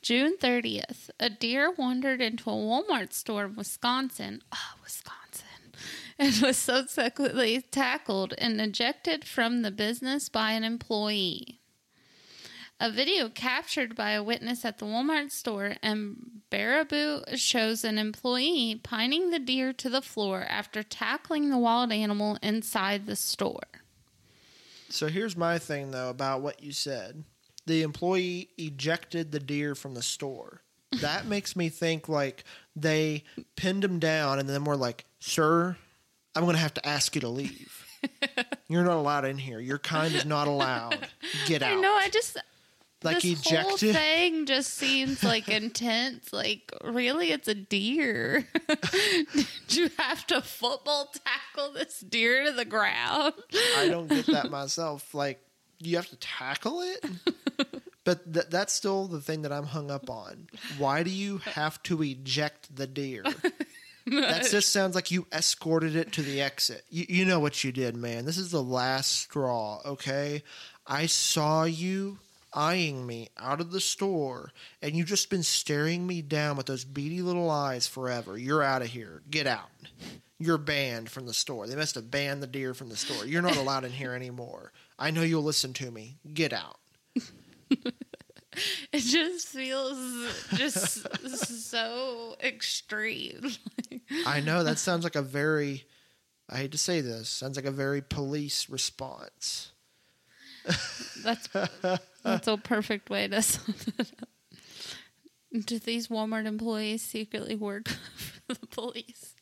June 30th, a deer wandered into a Walmart store in Wisconsin. Oh, Wisconsin. [LAUGHS] And was subsequently tackled and ejected from the business by an employee. A video captured by a witness at the Walmart store in Baraboo shows an employee pining the deer to the floor after tackling the wild animal inside the store. So here's my thing though about what you said. The employee ejected the deer from the store. [LAUGHS] That makes me think like they pinned him down and then were like, "Sir, I'm going to have to ask you to leave. [LAUGHS] You're not allowed in here. Your kind is not allowed. Get out." I know. I just like this whole thing just seems like [LAUGHS] intense. Like, really, it's a deer. [LAUGHS] Did you have to football tackle this deer to the ground? I don't get that myself. Like you have to tackle it. But th- that's still the thing that I'm hung up on. Why do you have to eject the deer? That just sounds like you escorted it to the exit. You, you know what you did, man. This is the last straw, okay? I saw you eyeing me out of the store, and you've just been staring me down with those beady little eyes forever. You're out of here. Get out. You're banned from the store. They must have banned the deer from the store. You're not allowed in here anymore. I know you'll listen to me. Get out. [LAUGHS] [LAUGHS] It just feels just so extreme. [LAUGHS] I know that sounds like a very, I hate to say this, sounds like a very police response. [LAUGHS] That's that's a perfect way to sum it up. Do these Walmart employees secretly work for the police?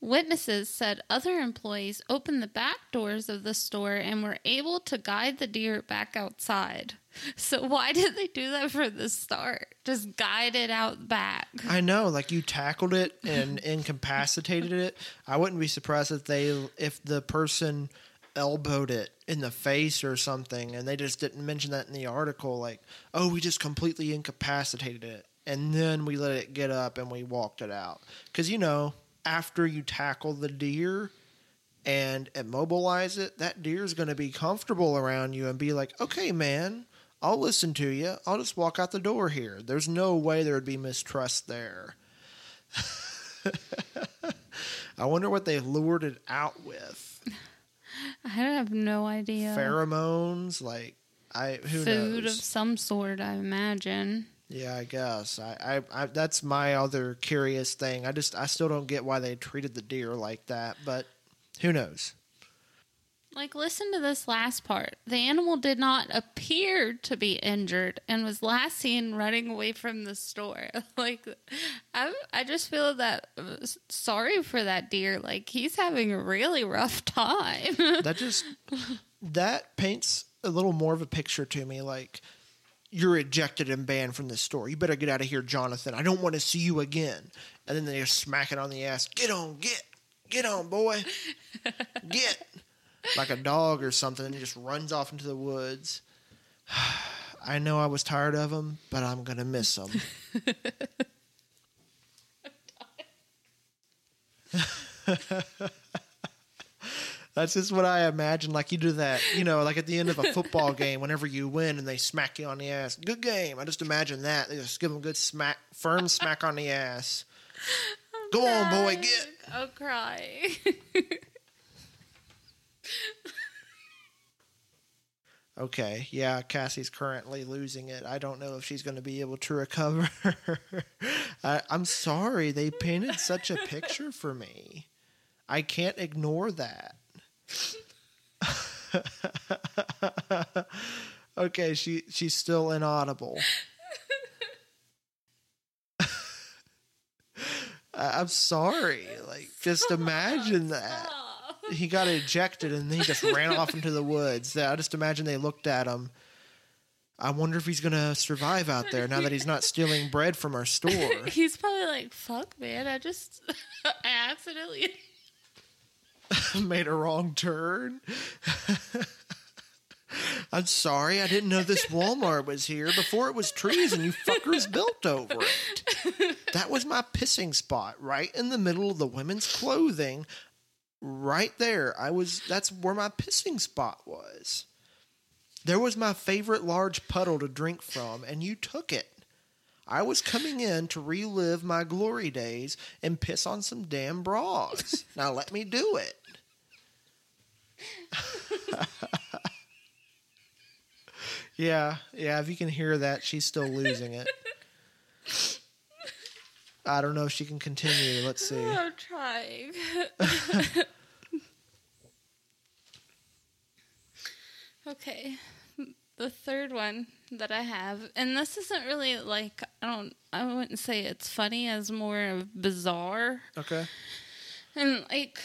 Witnesses said other employees opened the back doors of the store and were able to guide the deer back outside. So why did they do that for the start? Just guide it out back. I know, like you tackled it and [LAUGHS] incapacitated it. I wouldn't be surprised if they, if the person elbowed it in the face or something, and they just didn't mention that in the article. Like, oh, we just completely incapacitated it, and then we let it get up and we walked it out. Because you know, after you tackle the deer and immobilize it, that deer is going to be comfortable around you and be like, okay, man. I'll listen to you. I'll just walk out the door here. There's no way there would be mistrust there. [LAUGHS] I wonder what they lured it out with. I have no idea. Pheromones, like I who knows Food knows? of some sort, I imagine. yeah, I guess. I, I, I that's my other curious thing. I just I still don't get why they treated the deer like that, but who knows? Like, listen to this last part. The animal did not appear to be injured and was last seen running away from the store. [LAUGHS] Like, I, I just feel that uh, sorry for that deer. Like, he's having a really rough [LAUGHS] time. [LAUGHS] That just that paints a little more of a picture to me like you're ejected and banned from the store. You better get out of here, Jonathan. I don't want to see you again. And then they just smack it on the ass. Get on, get, get on, boy, get. Like a dog or something, and he just runs off into the woods. [SIGHS] I know I was tired of him, but I'm gonna miss him. [LAUGHS] That's just what I imagine. Like you do that, you know, like at the end of a football game, whenever you win and they smack you on the ass. Good game. I just imagine that. They just give them a good smack, firm smack on the ass. [LAUGHS] Go on, boy, get. I'll cry. [LAUGHS] Okay, yeah, Cassie's currently losing it. I don't know if she's going to be able to recover. [LAUGHS] I, I'm sorry, they painted such a picture for me. I can't ignore that. [LAUGHS] okay, she she's still inaudible. [LAUGHS] I'm sorry. Like, just imagine that he got ejected and he just ran off into the woods. I just imagine they looked at him. I wonder if he's gonna survive out there now that he's not stealing bread from our store. [LAUGHS] He's probably like, fuck, man. I just, [LAUGHS] I accidentally. [LAUGHS] Made a wrong turn. I'm sorry, I didn't know this Walmart was here before it was trees and you fuckers built over it. That was my pissing spot, right in the middle of the women's clothing. Right there. I was that's where my pissing spot was. There was my favorite large puddle to drink from, and you took it. I was coming in to relive my glory days and piss on some damn bras. [LAUGHS] now let me do it. [LAUGHS] Yeah, yeah. If you can hear that, she's still losing it. [LAUGHS] I don't know if she can continue. Let's see. [LAUGHS] I'm trying. [LAUGHS] okay. The third one that I have, and this isn't really like I don't I wouldn't say it's funny as more of bizarre. Okay. And like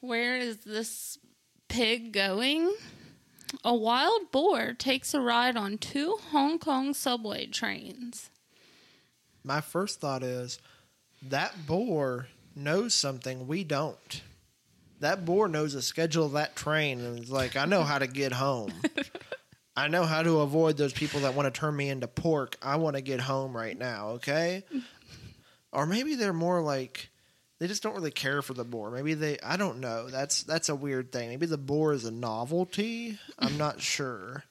where is this pig going? A wild boar takes a ride on two Hong Kong subway trains. My first thought is that boar knows something we don't. That boar knows the schedule of that train and is like, I know how to get home. [LAUGHS] I know how to avoid those people that want to turn me into pork. I want to get home right now, okay? Or maybe they're more like they just don't really care for the boar. Maybe they I don't know. That's that's a weird thing. Maybe the boar is a novelty. I'm not sure.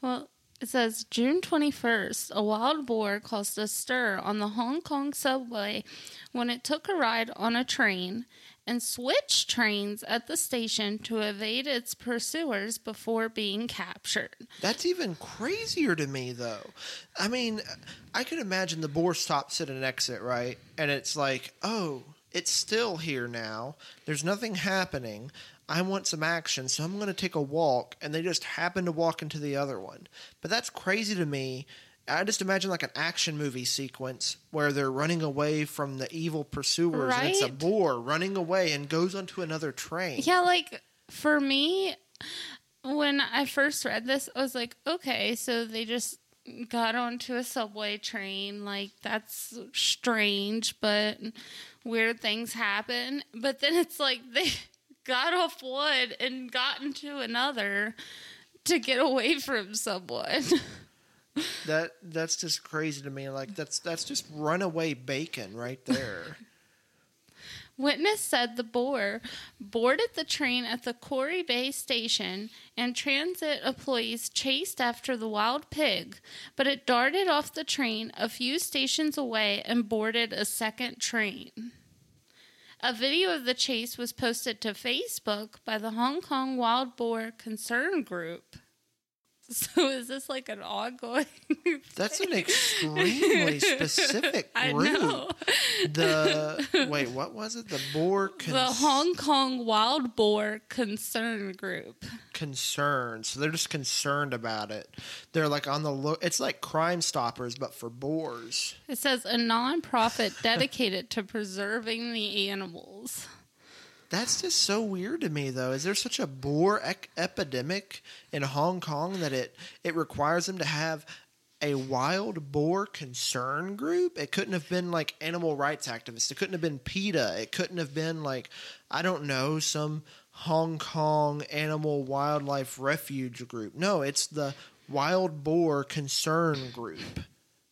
Well, it says June 21st, a wild boar caused a stir on the Hong Kong subway when it took a ride on a train and switched trains at the station to evade its pursuers before being captured. That's even crazier to me, though. I mean, I can imagine the boar stops at an exit, right? And it's like, oh, it's still here now. There's nothing happening. I want some action, so I'm going to take a walk. And they just happen to walk into the other one. But that's crazy to me. I just imagine like an action movie sequence where they're running away from the evil pursuers, and it's a Right? boar running away and goes onto another train. Yeah, like for me, when I first read this, I was like, okay, so they just got onto a subway train. Like, that's strange, but weird things happen. But then it's like they got off one and got into another to get away from someone. [LAUGHS] That that's just crazy to me. Like that's that's just runaway bacon right there. [LAUGHS] Witness said the boar boarded the train at the Quarry Bay station and transit employees chased after the wild pig, but it darted off the train a few stations away and boarded a second train. A video of the chase was posted to Facebook by the Hong Kong Wild Boar Concern Group. [LAUGHS] So is this like an ongoing? [LAUGHS] That's an extremely [LAUGHS] specific I group. know. The wait, what was it? The boar cons- The Hong Kong Wild Boar Concern Group. concerned. So they're just concerned about it. They're like on the look. It's like Crime Stoppers, but for boars. It says a nonprofit dedicated to preserving the animals. That's just so weird to me, though. Is there such a boar epidemic in Hong Kong that it it requires them to have a wild boar concern group? It couldn't have been like animal rights activists. It couldn't have been PETA. It couldn't have been like I don't know some Hong Kong animal wildlife refuge group. No, it's the wild boar concern group.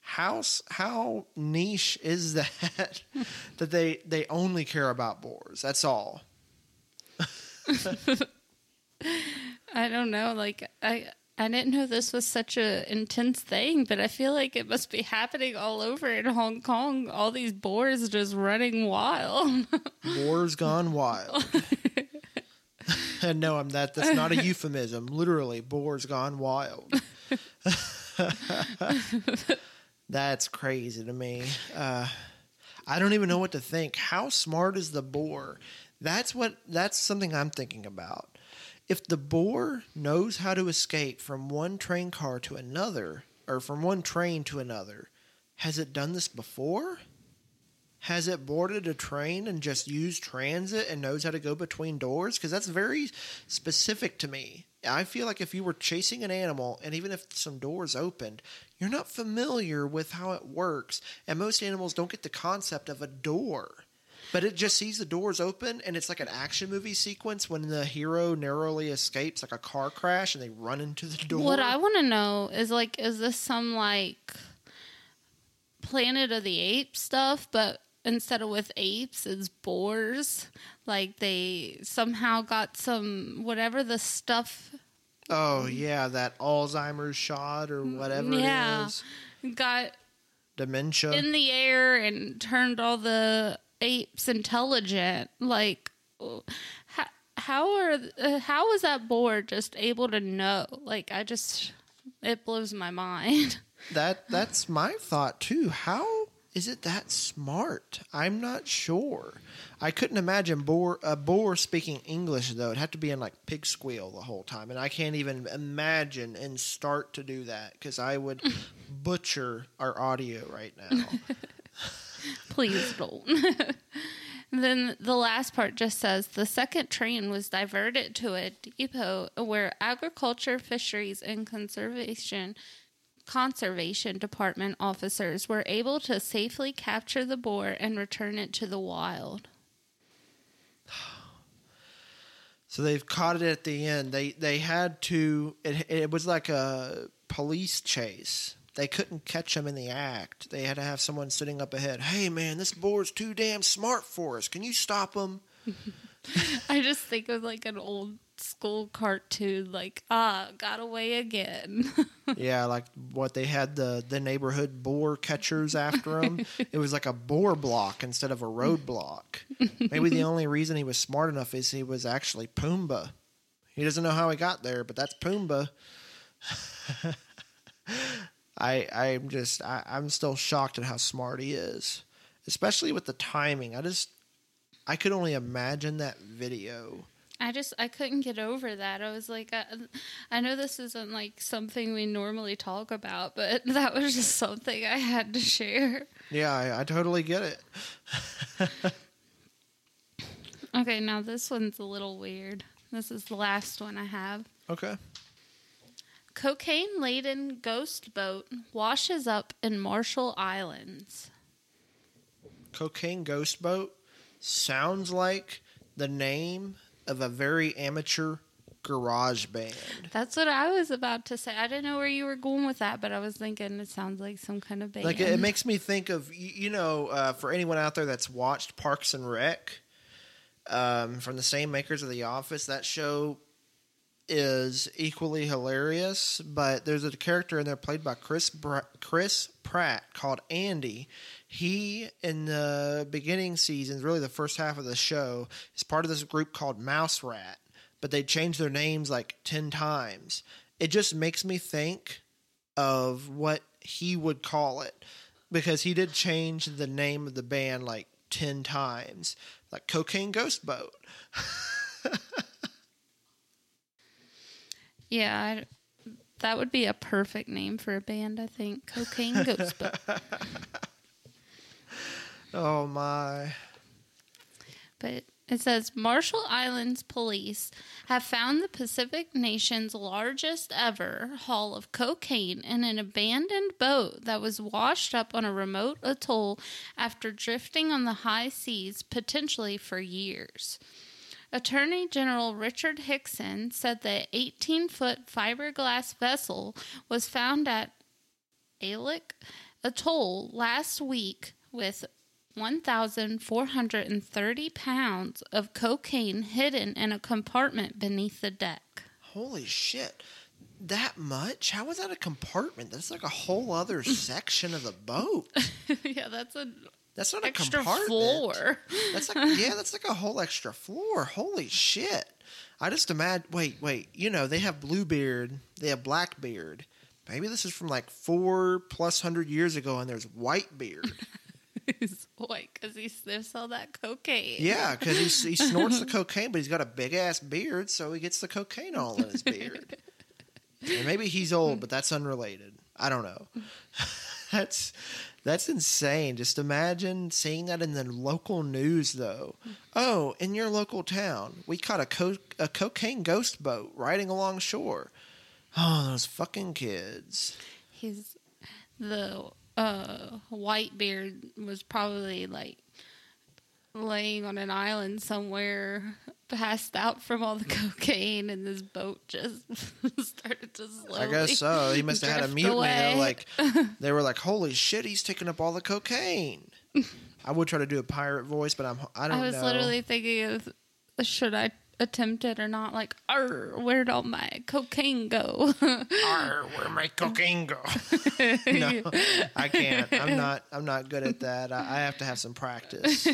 How how niche is that [LAUGHS] that they they only care about boars? That's all. [LAUGHS] I don't know, like I I didn't know this was such a intense thing, but I feel like it must be happening all over in Hong Kong. All these boars just running wild. [LAUGHS] Boars gone wild. and no, I'm that. That's not a euphemism. Literally, boars gone wild. That's crazy to me. Uh, I don't even know what to think. How smart is the boar? That's what. That's something I'm thinking about. If the boar knows how to escape from one train car to another, or from one train to another, has it done this before? Has it boarded a train and just used transit and knows how to go between doors? Because that's very specific to me. I feel like if you were chasing an animal and even if some doors opened, you're not familiar with how it works. And most animals don't get the concept of a door. But it just sees the doors open and it's like an action movie sequence when the hero narrowly escapes like a car crash and they run into the door. what I want to know is like, is this some like Planet of the Apes stuff, but instead of with apes, it's boars? Like they somehow got some whatever the stuff oh yeah, that Alzheimer's shot or whatever yeah. it is. got Dementia. in the air and turned all the apes intelligent. Like, how, how are uh, how was that boar just able to know? Like, I just it blows my [LAUGHS] mind. That that's my thought too. How is it that smart? I'm not sure. I couldn't imagine boar a uh, boar speaking English though. It'd have to be in like pig squeal the whole time, and I can't even imagine and start to do that because I would [LAUGHS] butcher our audio right now. [LAUGHS] Please don't. [LAUGHS] then the last part just says the second train was diverted to a depot where agriculture, fisheries, and conservation conservation department officers were able to safely capture the boar and return it to the wild. [SIGHS] So they've caught it at the end. They they had to. It it was like a police chase. They couldn't catch him in the act. They had to have someone sitting up ahead. Hey man, this boar's too damn smart for us. Can you stop him? [LAUGHS] [LAUGHS] I just think of like an old school cartoon, like, ah, got away again. [LAUGHS] yeah, like what they had the the neighborhood boar catchers after him. [LAUGHS] it was like a boar block instead of a road block. Maybe the only reason he was smart enough is he was actually Pumbaa. He doesn't know how he got there, but that's Pumbaa. [LAUGHS] I I'm just I, I'm still shocked at how smart he is, especially with the timing. I just I could only imagine that video. I just I couldn't get over that. I was like, I, I know this isn't like something we normally talk about, but [LAUGHS] that was just something I had to share. Yeah, I, I totally get it. Okay, now this one's a little weird. This is the last one I have. Okay. Cocaine laden ghost boat washes up in Marshall Islands. Cocaine Ghost Boat sounds like the name of a very amateur garage band. That's what I was about to say. I didn't know where you were going with that, but I was thinking it sounds like some kind of band. Like it, it makes me think of you know uh, for anyone out there that's watched Parks and Rec, um, from the same makers of The Office, that show is equally hilarious. But there's a character in there played by Chris Br- Chris Pratt called Andy. He in the beginning seasons, really the first half of the show, is part of this group called Mouse Rat. But they changed their names like ten times. It just makes me think of what he would call it because he did change the name of the band like 10 times like cocaine ghost boat [LAUGHS] yeah, I, that would be a perfect name for a band, I think. Cocaine [LAUGHS] Ghost oh my But it says Marshall Islands police have found the Pacific nation's largest ever haul of cocaine in an abandoned boat that was washed up on a remote atoll after drifting on the high seas potentially for years. Attorney General Richard Hickson said the 18 foot fiberglass vessel was found at Ailuk Atoll last week with 1,430 pounds of cocaine hidden in a compartment beneath the deck. holy shit. That much? How was that a compartment? That's like a whole other [LAUGHS] section of the boat. [LAUGHS] Yeah, that's an that's not extra a compartment floor. that's like [LAUGHS] yeah that's like a whole extra floor holy shit i just imagine wait wait you know they have bluebeard they have blackbeard maybe this is from like four plus hundred years ago and there's whitebeard He's white because [LAUGHS] he sniffs all that cocaine. Yeah, because he, he snorts the [LAUGHS] cocaine, but he's got a big ass beard, so he gets the cocaine all in his beard. and maybe he's old, but that's unrelated. I don't know. that's that's insane. Just imagine seeing that in the local news, though. Oh, in your local town, we caught a co- a cocaine ghost boat riding along shore. Oh, those fucking kids. He's the uh, white beard was probably like laying on an island somewhere, passed out from all the [LAUGHS] cocaine, and this boat just [LAUGHS] started to slowly. I guess so. He must have had a mutiny. They away. were like, [LAUGHS] they were like, "Holy shit, he's taking up all the cocaine." I would try to do a pirate voice, but I'm I don't know. I was know. literally thinking of should I attempt it or not? Like, Arr, where'd all my cocaine go? Arr, where my cocaine go? no, I can't. I'm not. I'm not good at that. I, I have to have some practice.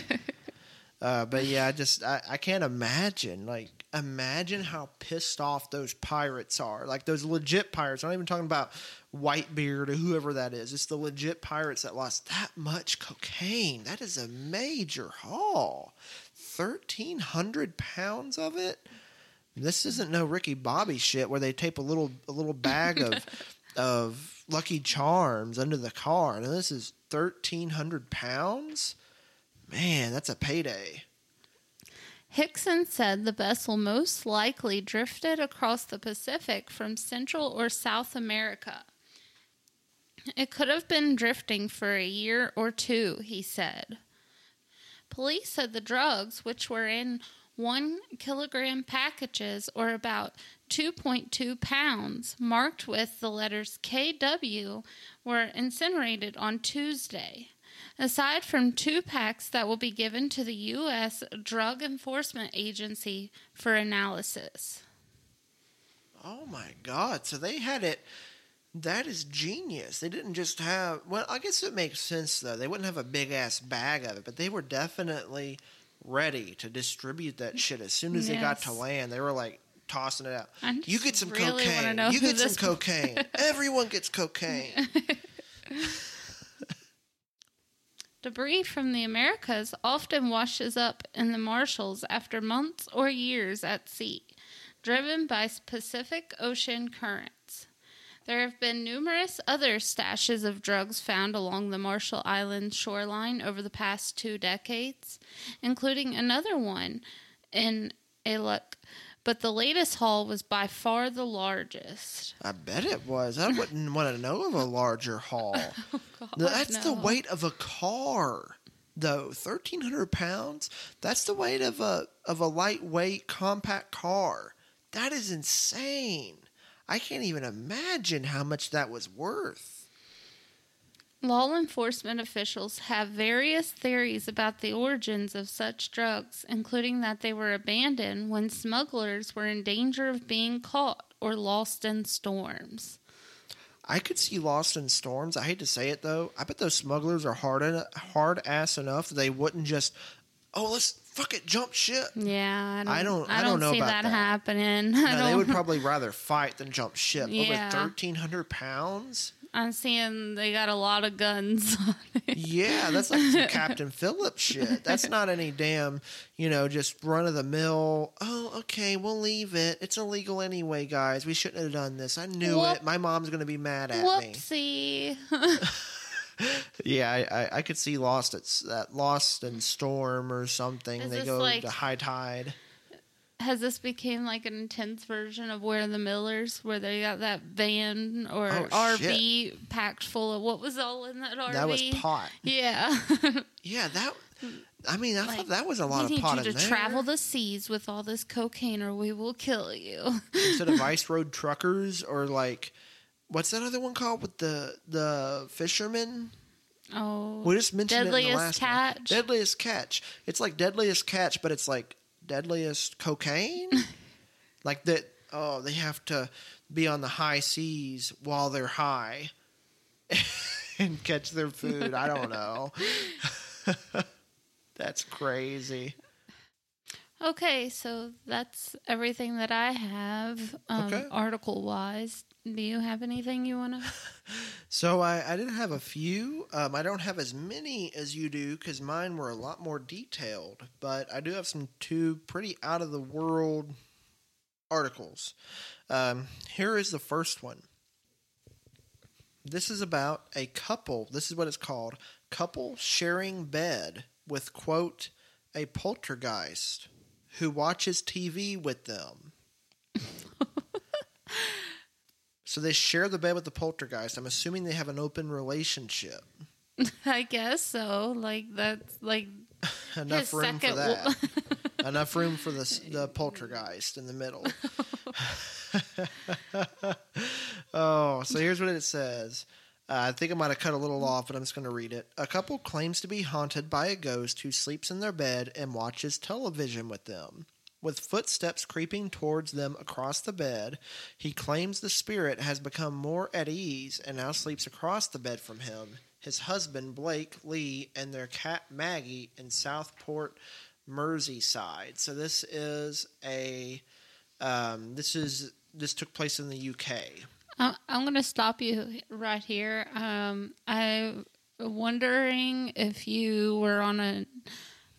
Uh, but yeah, I just I, I can't imagine like imagine how pissed off those pirates are. Like those legit pirates. I'm not even talking about Whitebeard or whoever that is. It's the legit pirates that lost that much cocaine. That is a major haul. 1,300 pounds of it? This isn't no Ricky Bobby shit where they tape a little a little bag of [LAUGHS] of Lucky Charms under the car. And this is 1,300 pounds? Man, that's a payday. Hickson said the vessel most likely drifted across the Pacific from Central or South America. It could have been drifting for a year or two, he said. Police said the drugs, which were in one kilogram packages or about 2.2 pounds, marked with the letters KW, were incinerated on Tuesday. Aside from two packs that will be given to the U.S. Drug Enforcement Agency for analysis. Oh my god! So they had it. That is genius. They didn't just have. Well, I guess it makes sense though. They wouldn't have a big ass bag of it, but they were definitely ready to distribute that mm, shit as soon as they got to land. They were like tossing it out. You get some really cocaine. You get some cocaine. [LAUGHS] Everyone gets cocaine. [LAUGHS] Debris from the Americas often washes up in the Marshalls after months or years at sea, driven by Pacific Ocean currents. There have been numerous other stashes of drugs found along the Marshall Islands shoreline over the past two decades, including another one in Ailuk, but the latest haul was by far the largest. I bet it was. I wouldn't want to know of a larger haul. [LAUGHS] Oh, that's the Oh, no. weight of a car, though. Thirteen hundred pounds. That's the weight of a of a lightweight compact car. That is insane. I can't even imagine how much that was worth. Law enforcement officials have various theories about the origins of such drugs, including that they were abandoned when smugglers were in danger of being caught or lost in storms. I could see Lost in Storms. I hate to say it though. I bet those smugglers are hard en- hard ass enough they wouldn't just, oh, let's fuck it, jump ship. Yeah, I don't. I don't- I I don't don't, know see about that, that. happening. [LAUGHS] No, they would probably rather fight than jump ship. Yeah. Over thirteen hundred pounds. I'm seeing they got a lot of guns. [LAUGHS] on it. Yeah, that's like some [LAUGHS] Captain Phillips shit. That's not any damn, you know, just run of the mill. Oh, okay, we'll leave it. It's illegal anyway, guys. We shouldn't have done this. I knew Whoop. it. My mom's gonna be mad at me. Whoopsie. [LAUGHS] Yeah, I, I, I could see Lost at that Lost and Storm or something. Is they go like- to high tide. Has this became like an intense version of We're the Millers, where they got that van or Oh, RV packed full of what was all in that RV? That was pot. Yeah. [LAUGHS] Yeah, that. I mean, I Like, thought that was a lot of. we need you to there. travel the seas with all this cocaine, or we will kill you. instead of [LAUGHS] ice road truckers or like, what's that other one called with the the fishermen? Oh, We just mentioned it in the Deadliest last one. Catch? Deadliest catch. It's like deadliest catch, but it's like deadliest cocaine. [LAUGHS] like that. Oh, they have to be on the high seas while they're high [LAUGHS] and catch their food. I don't know. [LAUGHS] That's crazy. okay. So that's everything that I have, um, Okay. article wise. Do you have anything you want to? [LAUGHS] So I, I did have a few. Um, I don't have as many as you do because mine were a lot more detailed. But I do have some two pretty out of the world articles. Um, here is the first one. This is about a couple. This is what it's called: couple sharing bed with quote a poltergeist who watches TV with them. So they share the bed with the poltergeist. I'm assuming they have an open relationship. [LAUGHS] I guess so. Like that's like [LAUGHS] Enough room for that. wo- [LAUGHS] Enough room for the the poltergeist in the middle. oh, so here's what it says. Uh, I think I might have cut a little off, but I'm just going to read it. A couple claims to be haunted by a ghost who sleeps in their bed and watches television with them. With footsteps creeping towards them across the bed, he claims the spirit has become more at ease and now sleeps across the bed from him, his husband Blake Lee, and their cat Maggie in Southport, Merseyside. So this is a um, this is this took place in the UK. I'm, going to stop you right here. Um, I'm wondering if you were on a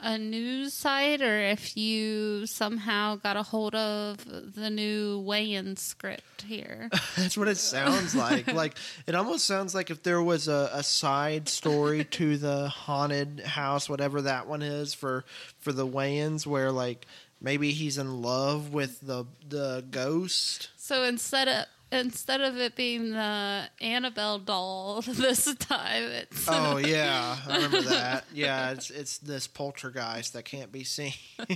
a news site or if you somehow got a hold of the new Wayans script here. [LAUGHS] That's what it sounds like. [LAUGHS] like it almost sounds like if there was a, a side story to the haunted house, whatever that one is for for the Wayans, where like maybe he's in love with the the ghost. So instead of instead of it being the Annabelle doll [LAUGHS] this time, it's Oh yeah, I remember [LAUGHS] that. Yeah, it's it's this poltergeist that can't be seen. [SIGHS]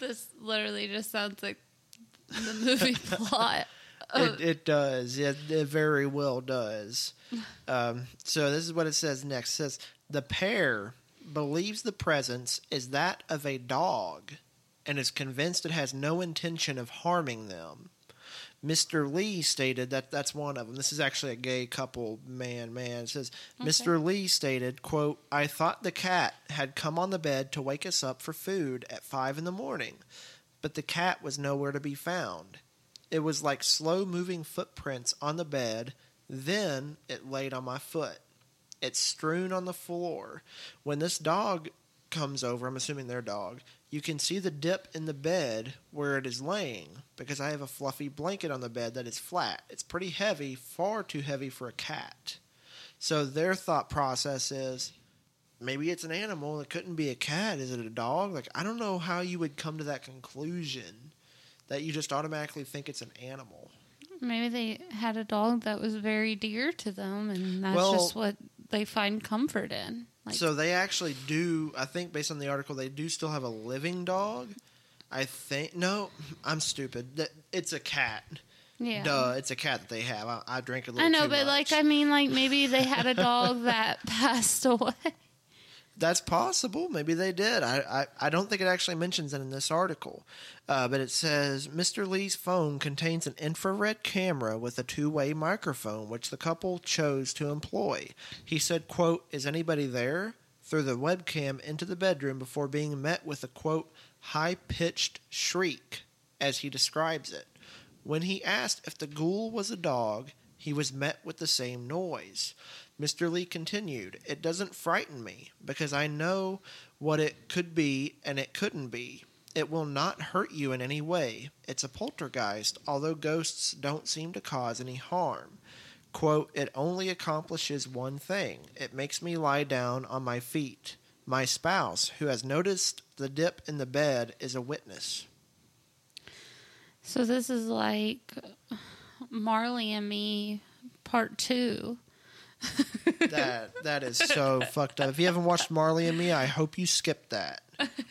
this literally just sounds like the movie [LAUGHS] plot. It, it does. It, it very well does. Um, so this is what it says next. It says the pair believes the presence is that of a dog, and is convinced it has no intention of harming them. Mr. Lee stated that that's one of them. This is actually a gay couple, man, man. It says, Mr. Lee stated, quote, I thought the cat had come on the bed to wake us up for food at five in the morning, but the cat was nowhere to be found. It was like slow moving footprints on the bed, then it laid on my foot. It's strewn on the floor. When this dog comes over, I'm assuming their dog, you can see the dip in the bed where it is laying because I have a fluffy blanket on the bed that is flat. It's pretty heavy, far too heavy for a cat. So their thought process is maybe it's an animal. It couldn't be a cat. Is it a dog? Like, I don't know how you would come to that conclusion that you just automatically think it's an animal. Maybe they had a dog that was very dear to them, and that's Well- just what they find comfort in. Like, so they actually do. I think based on the article, they do still have a living dog. I think no, I'm stupid. It's a cat. yeah. Duh, it's a cat that they have. I, I drink a little. I know, but like. I mean, like [LAUGHS] maybe they had a dog that [LAUGHS] passed away. That's possible. Maybe they did. I, I, I don't think it actually mentions it in this article. Uh, but it says Mr. Lee's phone contains an infrared camera with a two way microphone, which the couple chose to employ. He said, quote, Is anybody there? through the webcam into the bedroom before being met with a quote, high pitched shriek, as he describes it. When he asked if the ghoul was a dog, he was met with the same noise. Mr. Lee continued, It doesn't frighten me because I know what it could be and it couldn't be. It will not hurt you in any way. It's a poltergeist, although ghosts don't seem to cause any harm. Quote, It only accomplishes one thing it makes me lie down on my feet. My spouse, who has noticed the dip in the bed, is a witness. So this is like Marley and Me part two. That that is so fucked up. If you haven't watched Marley and Me, I hope you skipped that.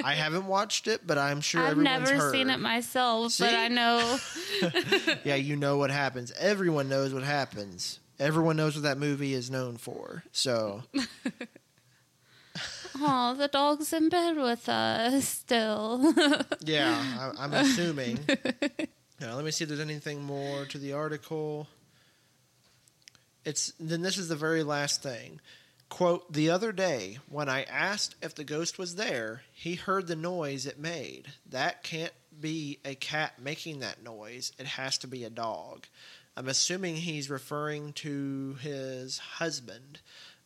I haven't watched it, but I'm sure I've everyone's never heard. seen it myself, but I know. [LAUGHS] Yeah, you know what happens. Everyone knows what happens. Everyone knows what that movie is known for. So [LAUGHS] Oh, the dog's in bed with us still. [LAUGHS] yeah, I, I'm assuming. Now, let me see if there's anything more to the article. It's then this is the very last thing. Quote, the other day, when I asked if the ghost was there, he heard the noise it made. That can't be a cat making that noise. It has to be a dog. I'm assuming he's referring to his husband.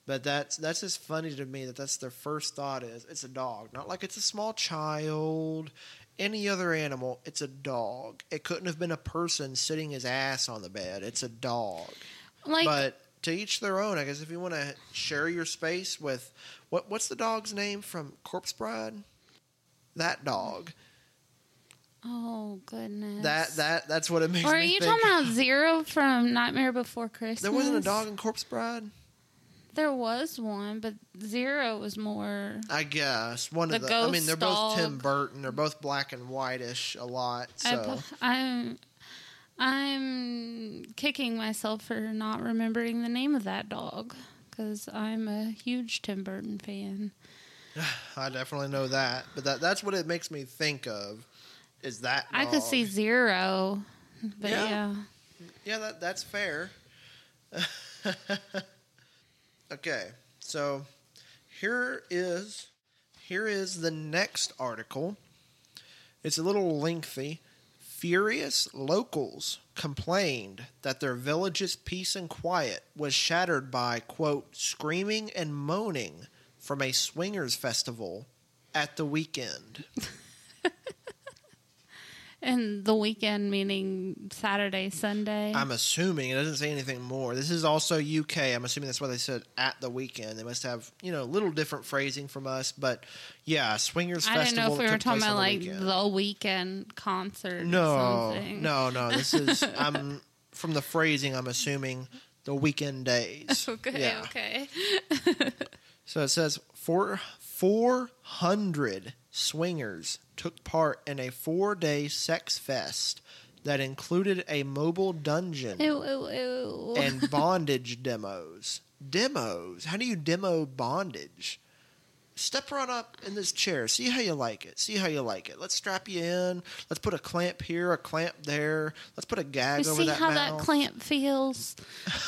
But that's that's just funny to me that that's their first thought is it's a dog. Not like it's a small child, any other animal, it's a dog. It couldn't have been a person sitting his ass on the bed. It's a dog like, but to each their own. I guess if you want to share your space with what what's the dog's name from Corpse Bride? That dog. oh goodness. That that that's what it makes Or are you think. talking about Zero from Nightmare Before Christmas? there wasn't a dog in Corpse Bride. There was one, but Zero was more. I guess one of The the. I mean, they're both Tim. Burton. They're both black and whitish a lot. So pu- I'm, I'm kicking myself for not remembering the name of that dog because I'm a huge Tim Burton fan. [SIGHS] I definitely know that. But that that's what it makes me think of. Is that I could see Zero, but Yeah. yeah. Yeah, that that's fair. [LAUGHS] okay, so here is here is the next article. It's a little lengthy. Furious locals complained that their village's peace and quiet was shattered by, quote, screaming and moaning from a swingers festival at the weekend. [LAUGHS] And the weekend meaning Saturday, Sunday. I'm assuming it doesn't say anything more. This is also UK. I'm assuming that's why they said at the weekend. They must have you know a little different phrasing from us, but yeah, swingers I didn't festival. know if we were talking about like weekend. the weekend concert. or no, something. no, no. This is [LAUGHS] I'm from the phrasing. I'm assuming the weekend days. [LAUGHS] Okay, Yeah. okay. So it says four four hundred swingers took part in a four day sex fest that included a mobile dungeon. Ew, ew, ew. and bondage demos. Demos? How do you demo bondage? Step right up in this chair. See how you like it. See how you like it. Let's strap you in. Let's put a clamp here, a clamp there. Let's put a gag you over see that See how mouth. that clamp feels? [LAUGHS]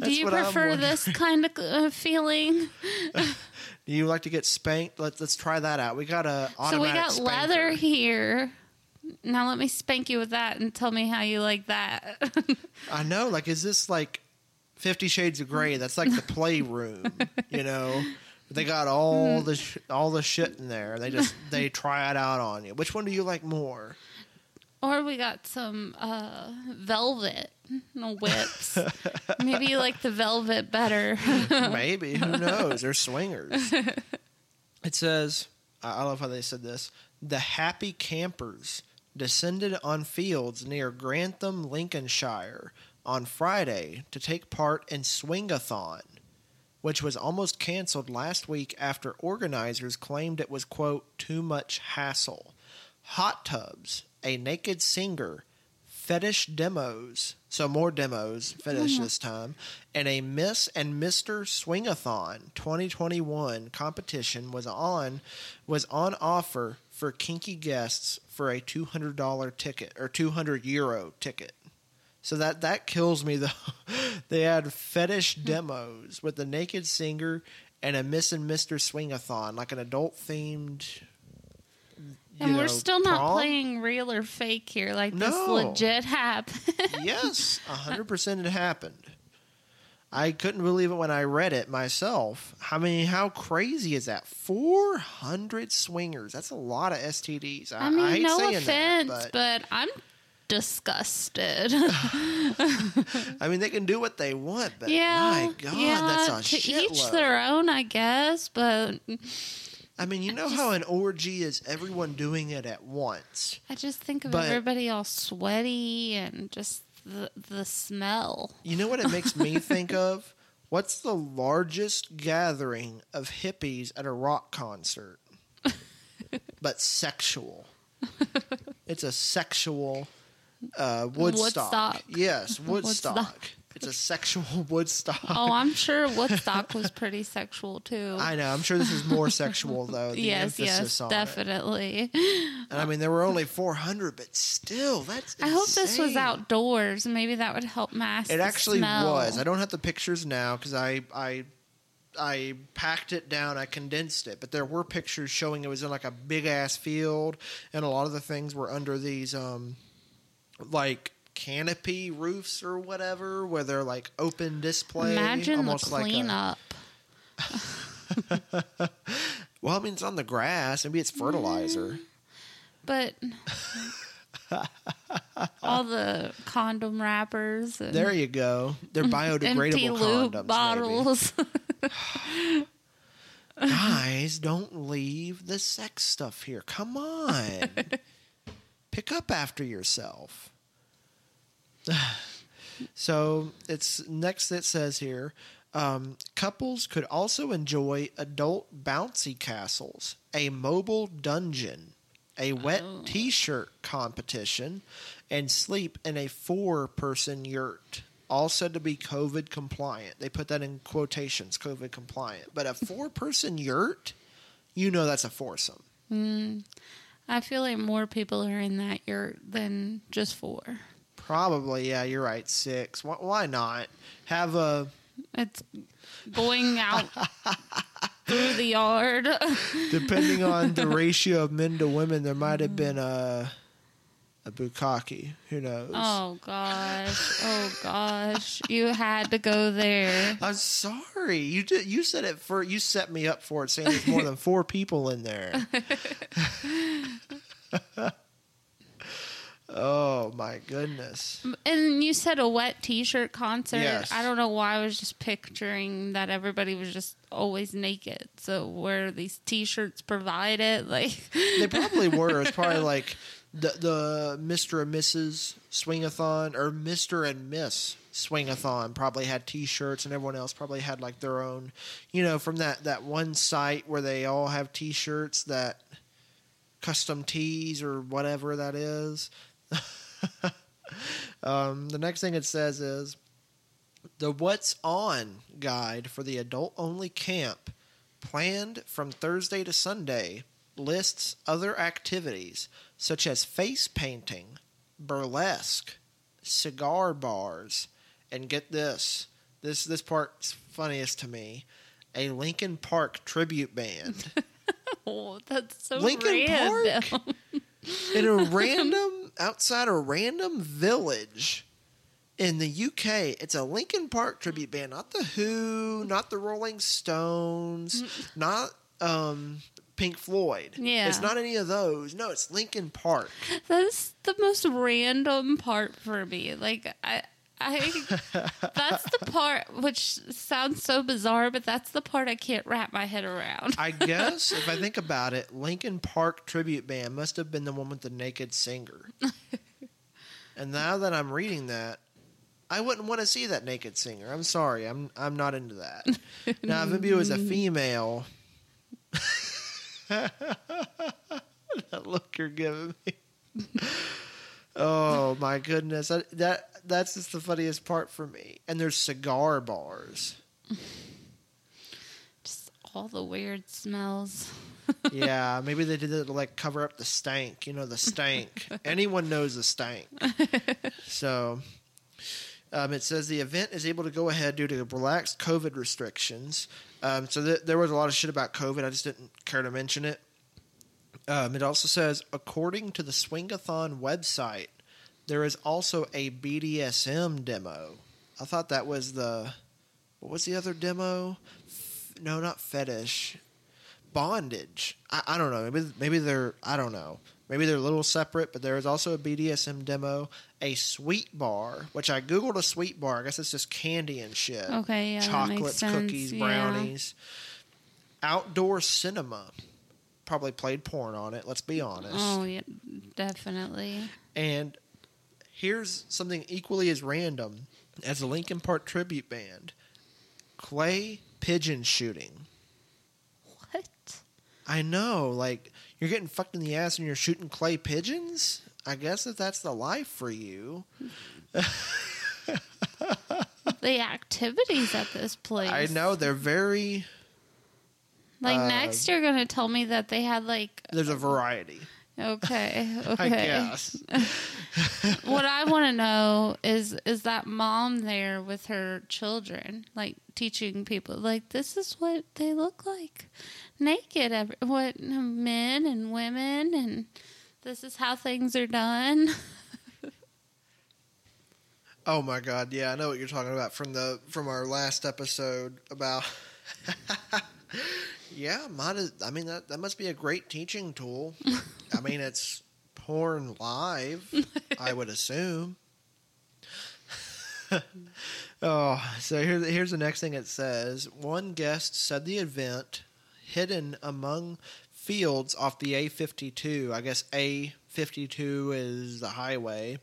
Do you prefer this [LAUGHS] kind of uh, feeling? [LAUGHS] Do you like to get spanked? Let's let's try that out. We got a So we got spanker. leather here. Now let me spank you with that and tell me how you like that. I know. Like, is this like Fifty Shades of Grey? That's like the playroom. you know, they got all Hmm. the sh- all the shit in there. They just [LAUGHS] they try it out on you. Which one do you like more? or we got some uh, velvet no whips. [LAUGHS] Maybe you like the velvet better. [LAUGHS] Maybe. Who knows? They're swingers. It says, I I love how they said this. The happy campers descended on fields near Grantham, Lincolnshire on Friday to take part in Swingathon, which was almost canceled last week after organizers claimed it was, quote, too much hassle. Hot tubs, a naked singer, fetish demos, so more demos, fetish mm-hmm. this time, and a Miss and Mr. Swingathon 2021 competition was on was on offer for kinky guests for a $200 ticket or 200 euro ticket. So that that kills me though. [LAUGHS] they had fetish demos with the naked singer and a Miss and Mr. Swingathon, like an adult themed and we're know, still not prom? playing real or fake here. Like this legit happened. [LAUGHS] yes, hundred percent it happened. I couldn't believe it when I read it myself. I mean, how crazy is that? Four hundred swingers. That's a lot of STDs. I, I mean, hate no saying offense, that, but, but I'm disgusted. [LAUGHS] I mean, they can do what they want. But yeah, my God, yeah. that's a to each shitload. their own, I guess. But I mean, you know how an orgy is everyone doing it at once. I just think of But- everybody all sweaty and just the the smell. You know what it makes me [LAUGHS] think of? What's the largest gathering of hippies at a rock concert? [LAUGHS] but sexual. It's a sexual uh, Woodstock. Woodstock. Yes, [LAUGHS] Woodstock. Woodstock. It's a sexual [LAUGHS] Woodstock. Oh, I'm sure Woodstock was pretty sexual too. I know. I'm sure this is more sexual though. The yes, emphasis yes, on it. definitely. And I mean, there were only 400, but still, that's. I hope this was outdoors. Maybe that would help mask. It actually smell. was. I don't have the pictures now because I I I packed it down. I condensed it, but there were pictures showing it was in like a big ass field, and a lot of the things were under these um like canopy roofs or whatever, where they're like open display. Imagine the almost like a- cleanup. [LAUGHS] well, I mean, it's on the grass. Maybe it's fertilizer. but all the condom wrappers There you go. They're [LAUGHS] biodegradable condoms. bottles. [LAUGHS] Guys, don't leave the sex stuff here. Come on. Pick up after yourself. [SIGHS] so it's next it says here um, couples could also enjoy adult bouncy castles, a mobile dungeon, a wet Oh. t shirt competition, and sleep in a four person yurt. All said to be COVID compliant. They put that in quotations, COVID compliant. But a four person yurt, you know that's a foursome. I feel like more people are in that yurt than just four. Probably, yeah, you're right. Six. Why, why not have a? It's going out [LAUGHS] through the yard. [LAUGHS] Depending on the [LAUGHS] ratio of men to women, there might have been a a bukkake. Who knows? oh gosh. Oh gosh. You had to go there. I'm sorry. You did. You said it for. You set me up for it, saying there's more than four people in there. Oh my goodness! And you said a wet t-shirt concert. Yes. I don't know why I was just picturing that everybody was just always naked. So were these t-shirts provided? [LAUGHS] Like They probably were. It's probably [LAUGHS] like the the Mister and Mrs. Swingathon or Mister and Miss Swingathon probably had T-shirts, and everyone else probably had like their own. You know, from that that one site where they all have T-shirts that custom tees or whatever that is. [LAUGHS] um, the next thing it says is the What's On guide for the adult only camp planned from Thursday to Sunday lists other activities such as face painting, burlesque, cigar bars, and get this. This this part's funniest to me. A Linkin Park tribute band. [LAUGHS] oh, that's so Lincoln random. Park? [LAUGHS] [LAUGHS] in a [LAUGHS] random outside a random village in the UK. It's a Linkin Park tribute band, not the Who, not the Rolling Stones, not um, Pink Floyd. Yeah. it's not any of those. No, it's Linkin Park. That's the most random part for me. Like I I [LAUGHS] that's the part which sounds so bizarre, but that's the part I can't wrap my head around. I guess if I think [LAUGHS] about it, Linkin Park tribute band must have been the one with the naked singer. [LAUGHS] and now that I'm reading that, I wouldn't want to see that naked singer. I'm sorry, I'm I'm not into that. now, if it was a female, that look you're giving me. oh my goodness, I, that that's just the funniest part for me. And there's cigar bars. [LAUGHS] Just all the weird smells. [LAUGHS] yeah, maybe they did it to like cover up the stank. You know, the stank. [LAUGHS] Anyone knows the stank. so, um, it says the event is able to go ahead due to relaxed COVID restrictions. Um, so th- there was a lot of shit about COVID. I just didn't care to mention it. Um, it also says, according to the Swingathon website, there is also a BDSM demo. I thought that was the what was the other demo? F- no, not fetish bondage. I, I don't know. Maybe maybe they're I don't know. Maybe they're a little separate, but there is also a BDSM demo, a sweet bar, which I googled a sweet bar. I guess it's just candy and shit. Okay, yeah, chocolates, cookies, yeah. brownies. Outdoor cinema. Probably played porn on it. Let's be honest. Oh yeah, definitely. And here's something equally as random as the Linkin Park tribute band: clay pigeon shooting. What? I know, like you're getting fucked in the ass and you're shooting clay pigeons. I guess if that's the life for you. [LAUGHS] The activities at this place. I know they're very. Like uh, next, you're gonna tell me that they had like There's a variety. Okay, [LAUGHS] okay. I guess. [LAUGHS] what I want to know is is that mom there with her children, like teaching people, like this is what they look like, naked. Every, what men and women, and this is how things are done. [LAUGHS] Oh my god, yeah, I know what you're talking about from the from our last episode about. Yeah, I mean that that must be a great teaching tool. I mean, [LAUGHS] it's porn live, I would assume. [LAUGHS] oh, so here's here's the next thing it says. One guest said the event hidden among fields off the A52. I guess A52 is the highway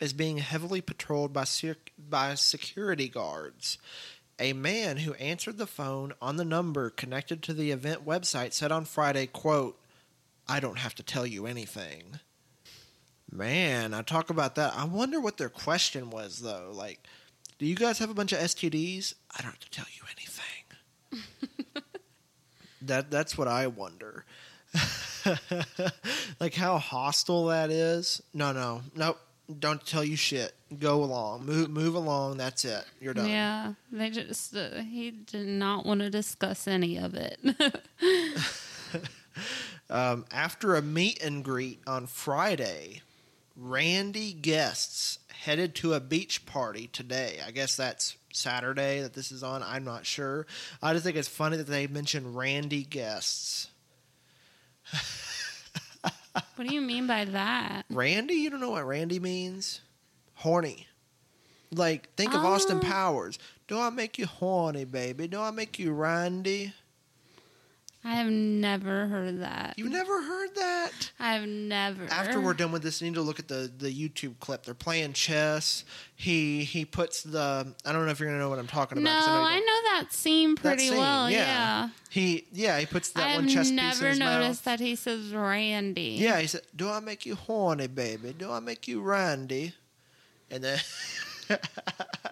is being heavily patrolled by by security guards. A man who answered the phone on the number connected to the event website said on Friday, quote, I don't have to tell you anything. Man, I talk about that. I wonder what their question was though. Like, do you guys have a bunch of STDs? I don't have to tell you anything. [LAUGHS] that that's what I wonder. [LAUGHS] like how hostile that is. No, no, nope, don't tell you shit. Go along, move move along. That's it. You're done. Yeah, they just uh, he did not want to discuss any of it. [LAUGHS] Um, after a meet and greet on Friday, Randy guests headed to a beach party today. I guess that's Saturday that this is on. I'm not sure. I just think it's funny that they mentioned Randy guests. [LAUGHS] what do you mean by that? Randy, you don't know what Randy means? Horny. Like, think of Austin Oh. Powers. Do I make you horny, baby? Do I make you Randy? I have never heard that. You never heard that? I have never. After we're done with this, you need to look at the, the YouTube clip. They're playing chess. He he puts the I don't know if you're gonna know what I'm talking about. No. 'cause know I know that scene That pretty scene, well. Yeah. He yeah he puts that I one chess piece in his mouth. I've never noticed that he says Randy. Yeah, he said, "Do I make you horny, baby? Do I make you Randy?" And then [LAUGHS]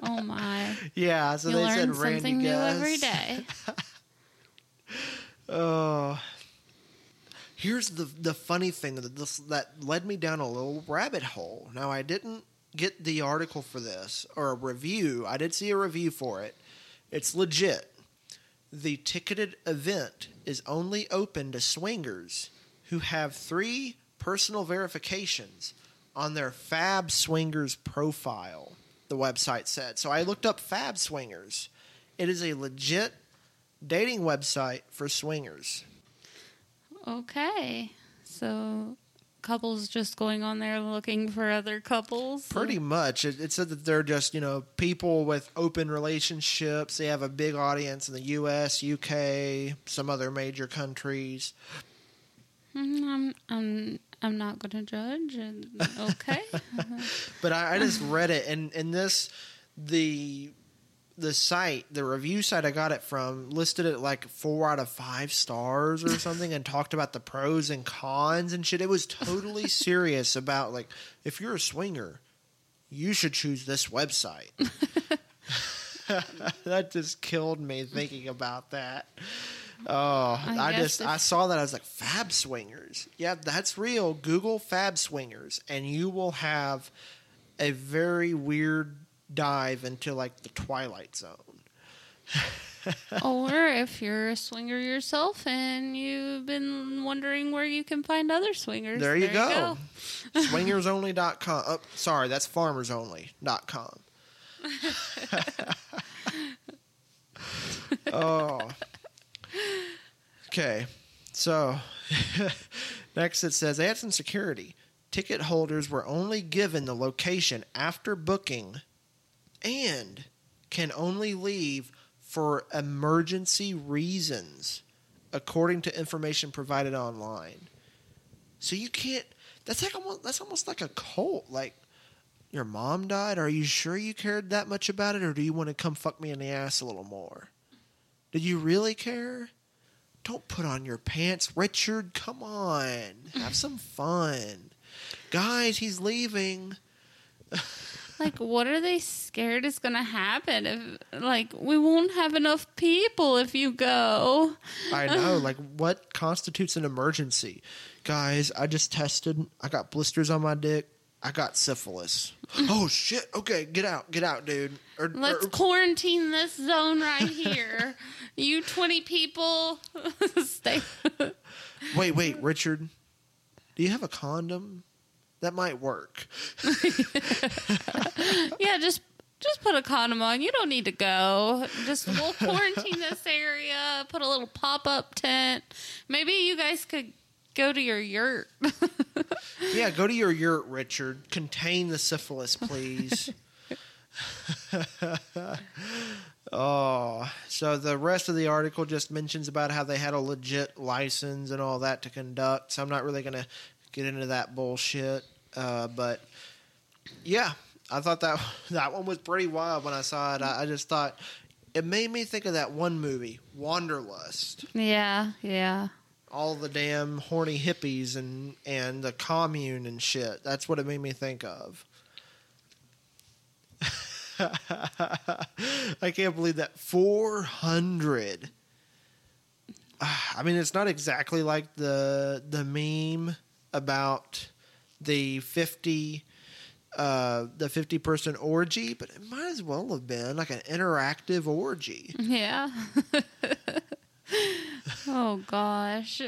Oh my! yeah, so you they said Randy something new every day. [LAUGHS] Oh. Here's the the funny thing that this that led me down a little rabbit hole. Now I didn't get the article for this or a review. I did see a review for it. It's legit. The ticketed event is only open to swingers who have three personal verifications on their Fab Swingers profile, the website said. So I looked up Fab Swingers. It is a legit dating website for swingers. Okay, so couples just going on there looking for other couples. Pretty much. It, it said that they're just, you know, people with open relationships. They have a big audience in the US, UK, some other major countries. Mm, I'm I'm I'm not going to judge. Okay. [LAUGHS] But I, I just read it and, and this the the site, the review site I got it from, listed it like four out of five stars or [LAUGHS] something and talked about the pros and cons and shit. It was totally [LAUGHS] serious about like if you're a swinger, you should choose this website. [LAUGHS] that just killed me thinking about that. Oh, I I, just I saw that I was like Fab Swingers. Yeah, that's real. Google Fab Swingers and you will have a very weird dive into like the Twilight Zone. [LAUGHS] or if you're a swinger yourself and you've been wondering where you can find other swingers, There you go. Swingersonly.com. Oh, sorry, that's farmersonly.com. [LAUGHS] oh. Okay. So, [LAUGHS] next it says add some security. Ticket holders were only given the location after booking and can only leave for emergency reasons, according to information provided online. So you can't. That's like almost. That's almost like a cult. Like your mom died. Are you sure you cared that much about it, or do you want to come fuck me in the ass a little more? Did you really care? Don't put on your pants, Richard. Come on, have some fun, guys. He's leaving. [LAUGHS] Like, what are they scared is going to happen? If like we won't have enough people if you go. I know. Like, what constitutes an emergency? Guys, I just tested. I got blisters on my dick. I got syphilis. [LAUGHS] oh shit! Okay, get out, get out, dude. Or, Let's or- quarantine this zone right here. [LAUGHS] you twenty people, [LAUGHS] stay. wait, wait, Richard. Do you have a condom? That might work. [LAUGHS] yeah, just just put a condom on. You don't need to go. Just we'll quarantine this area. Put a little pop up tent. Maybe you guys could go to your yurt. [LAUGHS] Yeah, go to your yurt, Richard. Contain the syphilis, please. [LAUGHS] oh, so the rest of the article just mentions about how they had a legit license and all that to conduct. So I'm not really going to get into that bullshit. Uh, but yeah, I thought that [LAUGHS] that one was pretty wild when I saw it. I, I just thought it made me think of that one movie, Wanderlust yeah, yeah. all the damn horny hippies and and the commune and shit. That's what it made me think of. [LAUGHS] I can't believe that 400. Ah, [SIGHS] I mean, it's not exactly like the the meme about the 50 uh, the 50 person orgy, but it might as well have been like an interactive orgy. Yeah. [LAUGHS] oh gosh.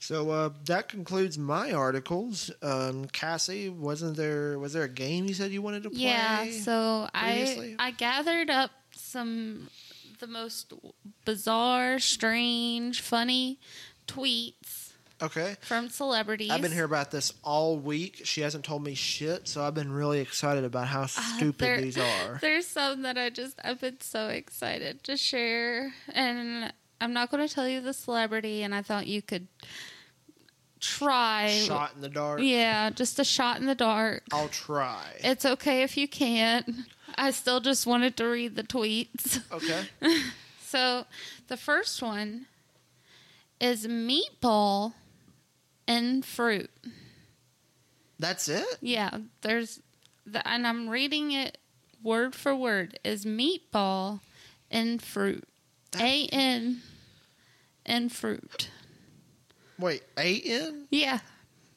So uh, that concludes my articles. Um, Cassie, wasn't there was there a game you said you wanted to play? Yeah, so I? I gathered up some the most bizarre, strange, funny tweets okay. from celebrities. I've been here about this all week. She hasn't told me shit, so I've been really excited about how stupid Uh, there- these are. [LAUGHS] There's some that I just I've been so excited to share, and I'm not going to tell you the celebrity, and I thought you could try. Shot in the dark. Yeah, just a shot in the dark. I'll try. It's okay if you can't. I still just wanted to read the tweets. Okay. [LAUGHS] So the first one is meatball and fruit. That's it? Yeah, there's the, and I'm reading it word for word is meatball and fruit. A N and fruit. Wait, A N? Yeah.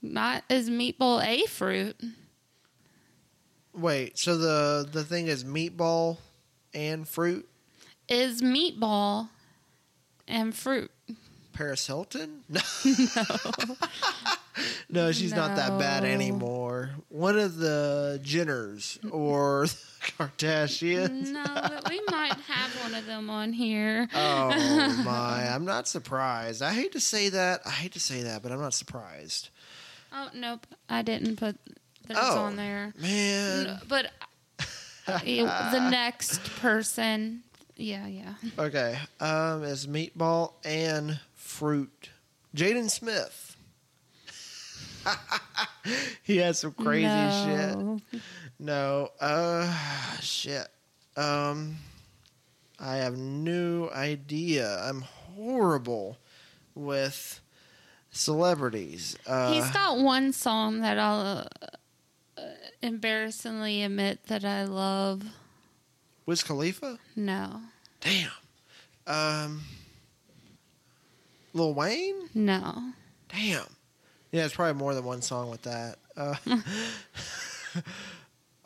Not as meatball a fruit. Wait, so the the thing is meatball and fruit? Is meatball and fruit. Paris Hilton? [LAUGHS] No. [LAUGHS] no, she's not that bad anymore. One of the Jenners or [LAUGHS] the Kardashians. No, but we might have one of them on here. Oh my, I'm not surprised. I hate to say that. I hate to say that, but I'm not surprised. Oh nope, I didn't put those Oh. on there. Man. No, but the next person, yeah, yeah. Okay. Um is meatball and fruit. Jaden Smith. [LAUGHS] he has some crazy shit. No. No. Uh shit. Um I have no idea. I'm horrible with celebrities. Uh He's got one song that I'll uh, embarrassingly admit that I love. Wiz Khalifa? No, Damn. Um Lil Wayne? no. Damn. Yeah, it's probably more than one song with that. Uh,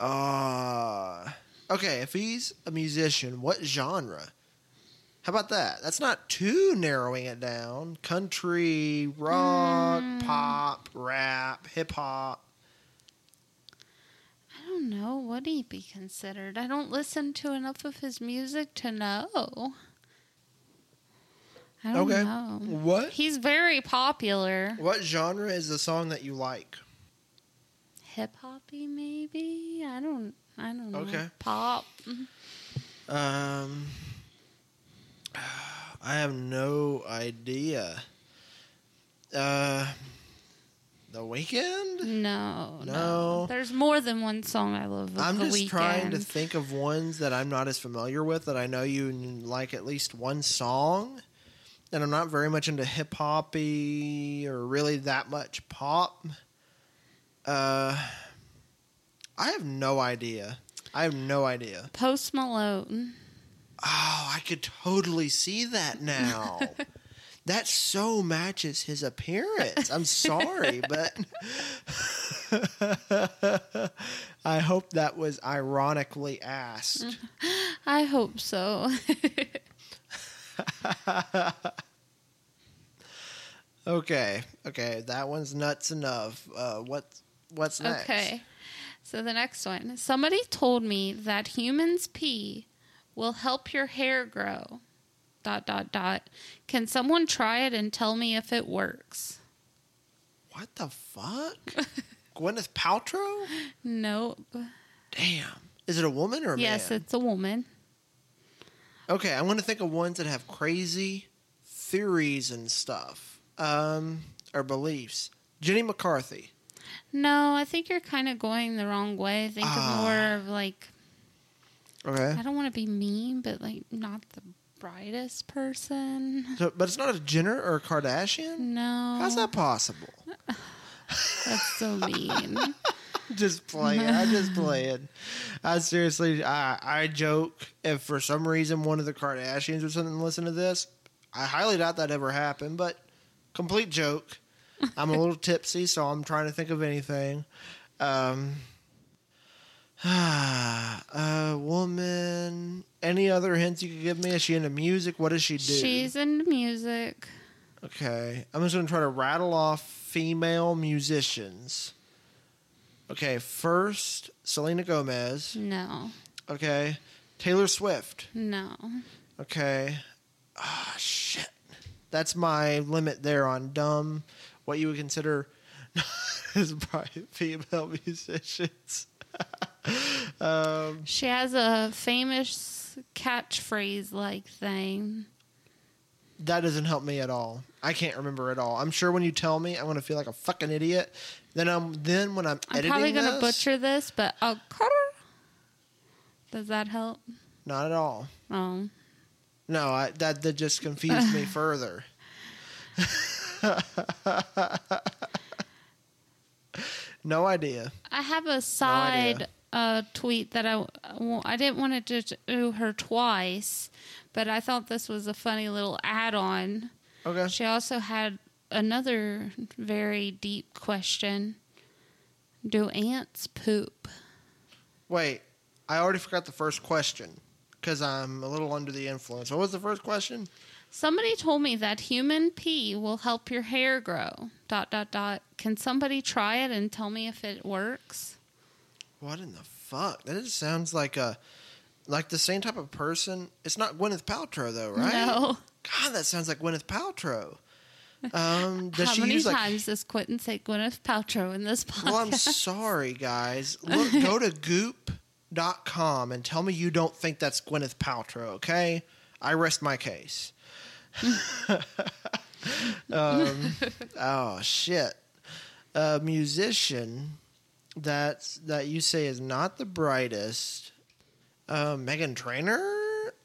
[LAUGHS] uh, okay, if he's a musician, what genre? How about that? That's not too narrowing it down. Country, rock, pop, rap, hip hop. I don't know. Would he be considered? I don't listen to enough of his music to know. I don't Okay. know. What He's very popular. what genre is the song that you like? Hip hoppy, maybe. I don't. I don't know. Okay. Pop. Um, I have no idea. Uh, The Weeknd. No, no. No. There's more than one song I love. I'm just trying to think of ones that I'm not as familiar with that I know you like at least one song. And I'm not very much into hip hoppy or really that much pop. Uh, I have no idea. I have no idea. Post Malone. Oh, I could totally see that now. [LAUGHS] that so matches his appearance. I'm sorry, [LAUGHS] but [LAUGHS] I hope that was ironically asked. I hope so. [LAUGHS] Okay, okay, that one's nuts enough. Uh, what what's next? okay. So the next one. Somebody told me that humans pee will help your hair grow. Dot dot dot. Can someone try it and tell me if it works? What the fuck? [LAUGHS] Gwyneth Paltrow? [LAUGHS] Nope. Damn. Is it a woman or a Yes, man? Yes, it's a woman. Okay, I'm going to think of ones that have crazy theories and stuff, um, or beliefs. Jenny McCarthy. No, I think you're kind of going the wrong way. Think Ah. of more of like Okay, I don't want to be mean, but like not the brightest person. so, but it's not a Jenner or a Kardashian. No, How's that possible? [SIGHS] that's so mean. [LAUGHS] [LAUGHS] just playing. I just [LAUGHS] playing. I seriously, I I joke if for some reason one of the Kardashians or something listen to this. I highly doubt that ever happened, but complete joke. I'm a little tipsy, so I'm trying to think of anything. Um, a [SIGHS] woman. Any other hints you could give me? Is she into music? What does she do? She's into music. Okay, I'm just gonna try to rattle off female musicians. Okay, first Selena Gomez. No. Okay, Taylor Swift. No. Okay, ah shit, that's my limit there on dumb. What you would consider [LAUGHS] as probably female musicians. [LAUGHS] um, She has a famous catchphrase like thing. that doesn't help me at all. I can't remember at all. I'm sure when you tell me, I'm gonna feel like a fucking idiot. Then I'm then when I'm, editing. I'm probably going to butcher this, but uh, does that help? Not at all. Oh. No, I, that that just confused me [LAUGHS] further. [LAUGHS] no idea. I have a side uh, tweet that I I didn't want to do her twice, but I thought this was a funny little add-on. Okay. She also had another very deep question. Do ants poop? Wait, I already forgot the first question because I'm a little under the influence. What was the first question? Somebody told me that human pee will help your hair grow. Dot dot dot. Can somebody try it and tell me if it works? What in the fuck? That just sounds like a like the same type of person. It's not Gwyneth Paltrow though, right? No. God, that sounds like Gwyneth Paltrow. Um, [LAUGHS] does How she many use like? times does Quentin say Gwyneth Paltrow in this podcast? Well, I'm sorry, guys. [LAUGHS] Look, go to Goop.com and tell me you don't think that's Gwyneth Paltrow. Okay, I rest my case. [LAUGHS] um, oh shit! A musician that's that you say is not the brightest. Uh, Meghan Trainor?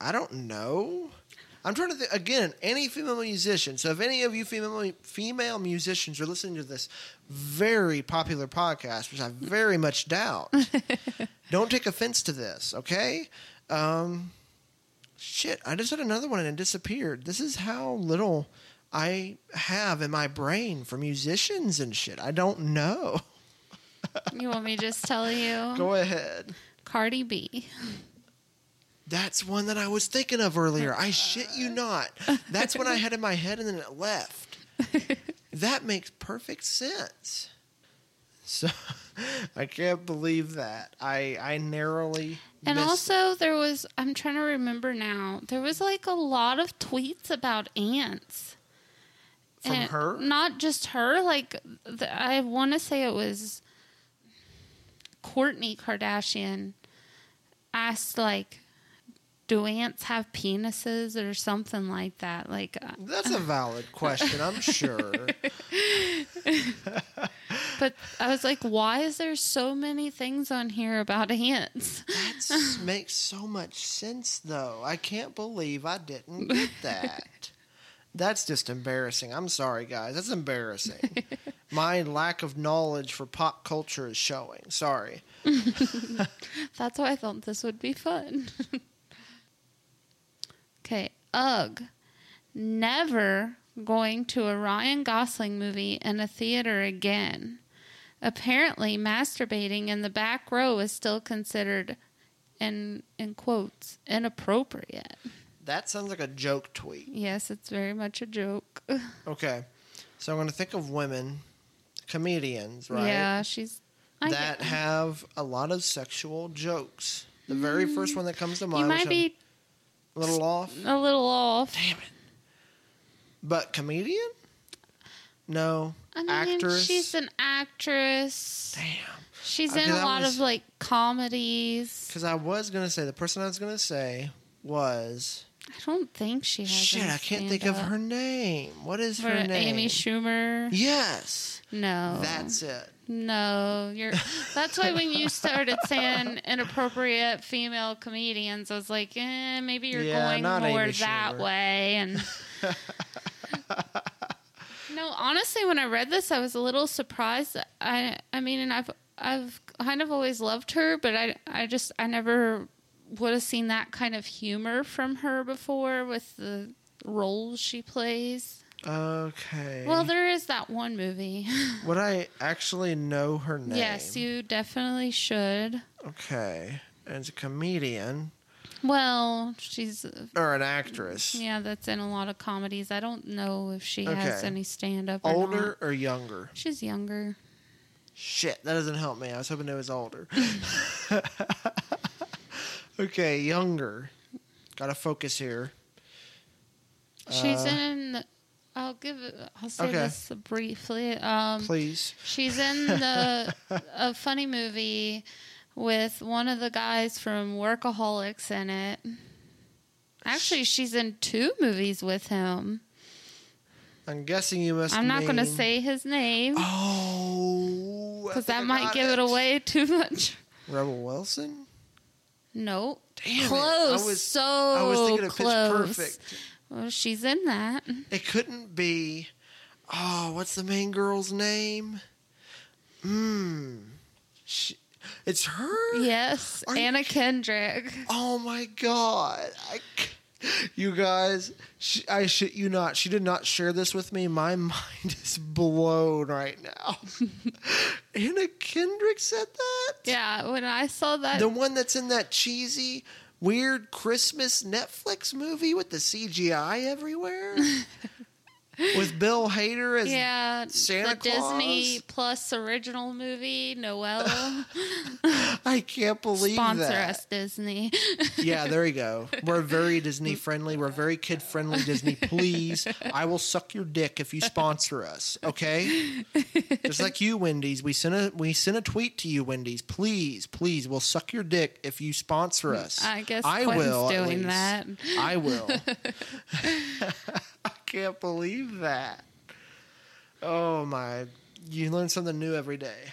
I don't know. I'm trying to think again. Any female musician. So if any of you female female musicians are listening to this very popular podcast, which I very much doubt, [LAUGHS] don't take offense to this. Okay. Um, shit. I just had another one and it disappeared. This is how little I have in my brain for musicians and shit. I don't know. you want me to just tell you? Go ahead. Cardi B. That's one that I was thinking of earlier. I shit you [LAUGHS] not. That's what I had in my head and then it left. [LAUGHS] That makes perfect sense. So [LAUGHS] I can't believe that. I I narrowly And also, there was, I'm trying to remember now, there was like a lot of tweets about ants. from And her. Not just her, like, the, I want to say it was Kourtney Kardashian asked, like, do ants have penises or something like that? Like, uh, That's a [LAUGHS] valid question, I'm sure. but I was like, why is there so many things on here about ants? That [LAUGHS] makes so much sense, though. I can't believe I didn't get that. That's just embarrassing. I'm sorry, guys. That's embarrassing. [LAUGHS] My lack of knowledge for pop culture is showing. Sorry. That's why I thought this would be fun. Okay, ugh. Never going to a Ryan Gosling movie in a theater again. Apparently, masturbating in the back row is still considered, in in quotes, inappropriate. That sounds like a joke tweet. Yes, it's very much a joke. [LAUGHS] Okay. So I'm going to think of women, comedians, right? Yeah, she's. I that have a lot of sexual jokes. The very mm-hmm. first one that comes to mind, you might be a little off. a little off. Damn it. But comedian? No. I mean, Actress? she's an actress. Damn. She's in a lot was- of like comedies. Because I was going to say, the person I was going to say was. I don't think she has. Shit, I can't think of her name. What is For her name? Amy Schumer. Yes. No, That's it. no. You're. That's why when you started saying [LAUGHS] inappropriate female comedians, I was like, eh, maybe you're Yeah, going more Amy that Schumer. way. And no, honestly, when I read this, I was a little surprised. I, I mean, and I've, I've kind of always loved her, but I, I just, I never would have seen that kind of humor from her before with the roles she plays. Okay. Well, there is that one movie. [LAUGHS] Would I actually know her name? yes, you definitely should. Okay. And it's a comedian Well, she's or an actress. yeah, that's in a lot of comedies. I don't know if she has any stand up. Older or younger? She's younger. Shit, that doesn't help me. I was hoping it was older. [LAUGHS] okay, younger. Gotta focus here. She's Uh, in. I'll give. it- I'll say Okay. this briefly. Um, Please. she's in the [LAUGHS] a funny movie with one of the guys from Workaholics in it. Actually, she's in two movies with him. I'm guessing you must I'm not going to mean- say his name Oh. I because think I that might got give it away too much. Rebel Wilson? Nope. Damn it. close. I was, so I was thinking of close. Pitch Perfect. Well, she's in that. It couldn't be. Oh, what's the main girl's name? Hmm. It's her? Yes, Are you Anna Kendrick. Oh my god! I, [LAUGHS] you guys, she, I shit you not. She did not share this with me. My [LAUGHS] mind is blown right now. [LAUGHS] Anna Kendrick said that. Yeah, when I saw that, the one that's in that cheesy, weird Christmas Netflix movie with the CGI everywhere, with Bill Hader as yeah, Santa the Disney Plus original movie, Noelle. [LAUGHS] I can't believe Sponsor that. us, Disney. [LAUGHS] Yeah, there you go. We're very Disney friendly. We're very kid friendly. Disney, please. I will suck your dick if you sponsor us. Okay. Just like you, Wendy's. We sent a we sent a tweet to you, Wendy's. Please, please, we'll suck your dick if you sponsor us. I guess I Quentin's will. doing that. I will. [LAUGHS] Can't believe that. Oh my! You learn something new every day.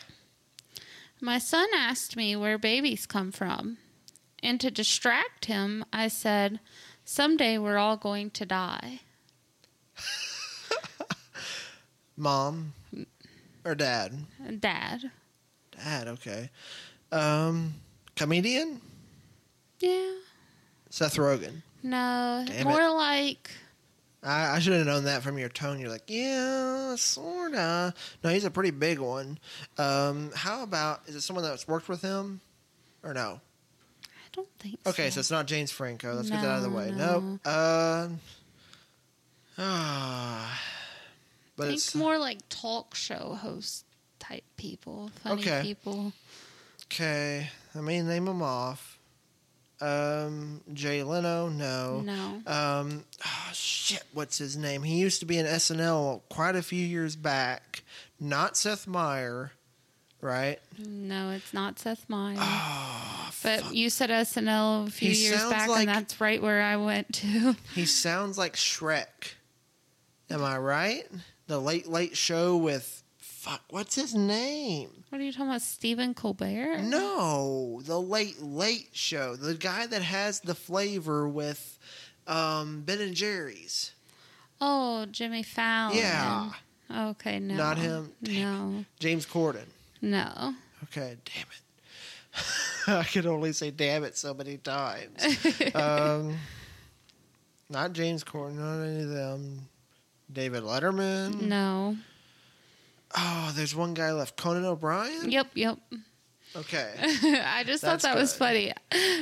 My son asked me where babies come from. And to distract him, I said, Someday we're all going to die. [LAUGHS] Mom or dad? Dad. Dad. Okay. Um, comedian. Yeah. Seth Rogen. No. Damn more it. like I, I should have known that from your tone. You're like, yeah, sorta. No, he's a pretty big one. Um, how about is it someone that's worked with him, or no? I don't think Okay, so. so it's not James Franco. Let's get that out of the way. no. Nope. Uh, [SIGHS] ah, but think it's more like talk show host type people, funny Okay. people. okay. I mean, name them off. Um, Jay Leno, no. No. Um, oh, shit, what's his name? He used to be in SNL quite a few years back. Not Seth Meyer, right? No, it's not Seth Meyers. Oh, but fuck. you said SNL a few He years back, like- and that's right where I went to. [LAUGHS] he sounds like Shrek. Am I right? The Late Late Show with fuck. What's his name? What are you talking about, Stephen Colbert? No, the Late Late Show. The guy that has the flavor with um, Ben and Jerry's. Oh, Jimmy Fallon. Yeah. Okay, no. Not him. No. James Corden. No. Okay, damn it. [LAUGHS] I could only say damn it so many times. [LAUGHS] um, not James Corden, not any of them. David Letterman. No. Oh, there's one guy left. Conan O'Brien? Yep, yep. Okay. [LAUGHS] I just thought That's that was funny.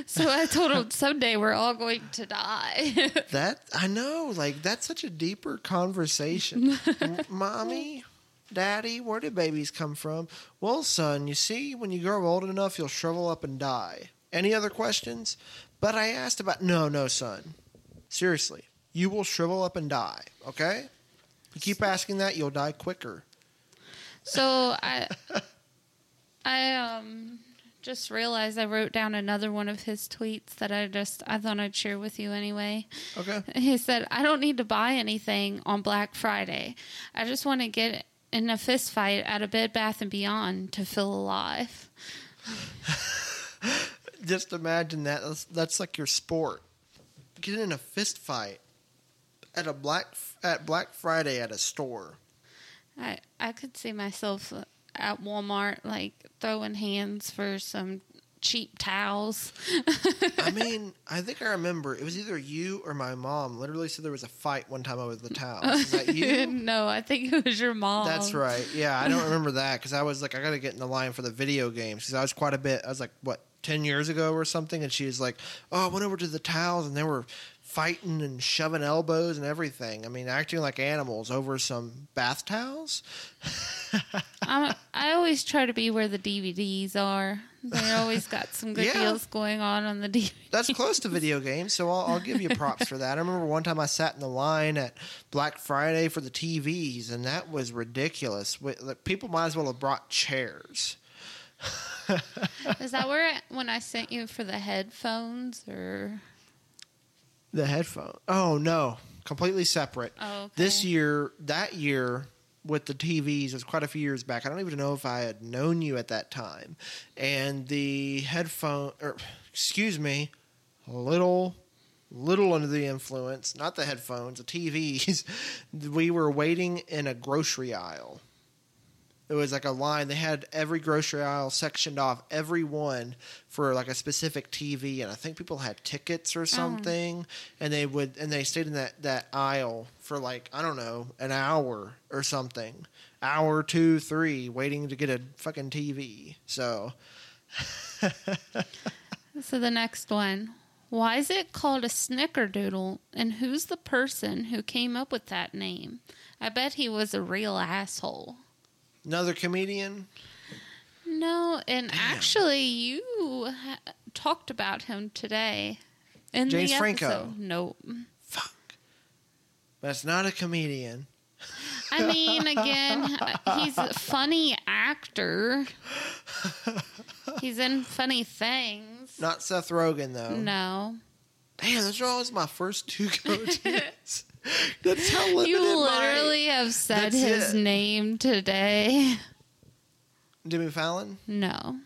So I told him someday we're all going to die. [LAUGHS] that, I know, like, that's such a deeper conversation. [LAUGHS] Mommy, Daddy, where do babies come from? Well, son, you see, when you grow old enough, you'll shrivel up and die. Any other questions? But I asked about, no, no, son. Seriously, you will shrivel up and die, okay? You keep asking that, you'll die quicker. So I [LAUGHS] I um just realized I wrote down another one of his tweets that I just I thought I'd share with you anyway. Okay? [LAUGHS] He said, I don't need to buy anything on Black Friday. I just want to get in a fist fight at a Bed Bath and Beyond to feel alive. [LAUGHS] Just imagine that. That's, that's like your sport. Get in a fist fight at a black at Black Friday at a store. I I could see myself uh, at Walmart like throwing hands for some cheap towels. [LAUGHS] I mean, I think I remember it was either you or my mom. Literally said there was a fight one time over the towels. Is that you? [LAUGHS] no, I think it was your mom. That's right. Yeah, I don't remember that because I was like, I got to get in the line for the video games because I was quite a bit. I was like, what, ten years ago or something, and she was like, "Oh, I went over to the towels and they were fighting and shoving elbows and everything. I mean, acting like animals over some bath towels." [LAUGHS] I'm, I always try to be where the DVDs are. They always got some good Yeah. deals going on on the DVD. That's close to video games, so I'll, I'll give you props for that. I remember one time I sat in the line at Black Friday for the TVs, and that was ridiculous. People might as well have brought chairs. [LAUGHS] Is that where when I sent you for the headphones or? The headphone. Oh no, completely separate. Oh, okay. This year, that year with the TVs was quite a few years back. I don't even know if I had known you at that time. And the headphone, or excuse me, a little, little under the influence. Not the headphones, the TVs. [LAUGHS] we were waiting in a grocery aisle. It was like a line. They had every grocery aisle sectioned off, every one for like a specific TV, and I think people had tickets or mm-hmm. something, and they would and they stayed in that that aisle for like I don't know an hour or something, hour two three, waiting to get a fucking TV. So [LAUGHS] So the next one. Why is it called a snickerdoodle and who's the person who came up with that name? I bet he was a real asshole. Another comedian. No, and actually you ha- talked about him today in James the Franco. Nope. Fuck, that's not a comedian. I mean, again, [LAUGHS] he's a funny actor. [LAUGHS] He's in funny things. Not Seth Rogen though. No. Damn, those are always my first two [LAUGHS] go-tos. that's how limited You my- literally have said his it. name today. Jimmy Fallon. No.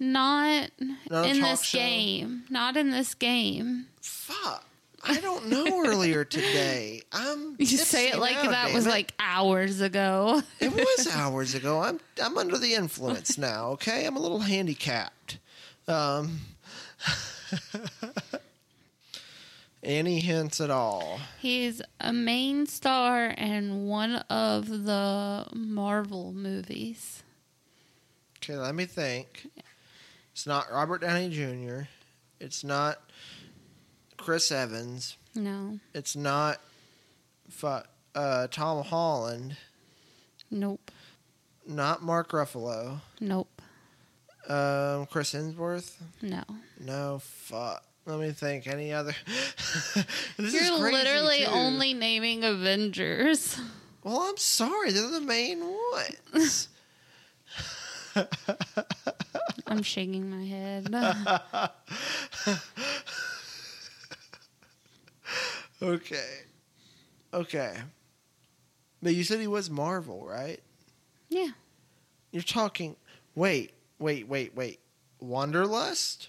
Not Not in this show? game. Not in this game. Fuck. I don't know earlier today. I'm [LAUGHS] You say it like now, that was it. like hours ago. [LAUGHS] it was hours ago. I'm I'm under the influence now, okay? I'm a little handicapped. Um Any hints at all? He's a main star in one of the Marvel movies. Okay, let me think. It's not Robert Downey Jr. It's not Chris Evans. No. It's not uh, Tom Holland. Nope. Not Mark Ruffalo. Nope. Um, Chris Hemsworth. No. No, fuck. Let me think. Any other? [LAUGHS] this You're is literally too. only naming Avengers. Well, I'm sorry. They're the main ones. [LAUGHS] I'm shaking my head. [LAUGHS] okay. Okay. But you said he was Marvel, right? yeah. You're talking. Wait, wait, wait, wait. Wanderlust?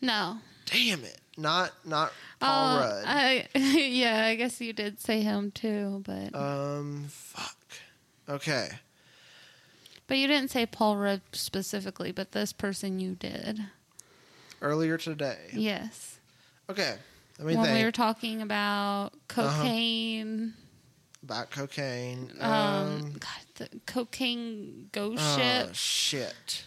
No. Damn it! Not not Paul Oh, Rudd. I, [LAUGHS] yeah, I guess you did say him too, but um, fuck. Okay. but you didn't say Paul Rudd specifically, but this person you did. Earlier today. Yes. Okay. Let me when think we were talking about Uh-huh. cocaine, about cocaine. um, Um. God, the cocaine ghost oh ship. shit.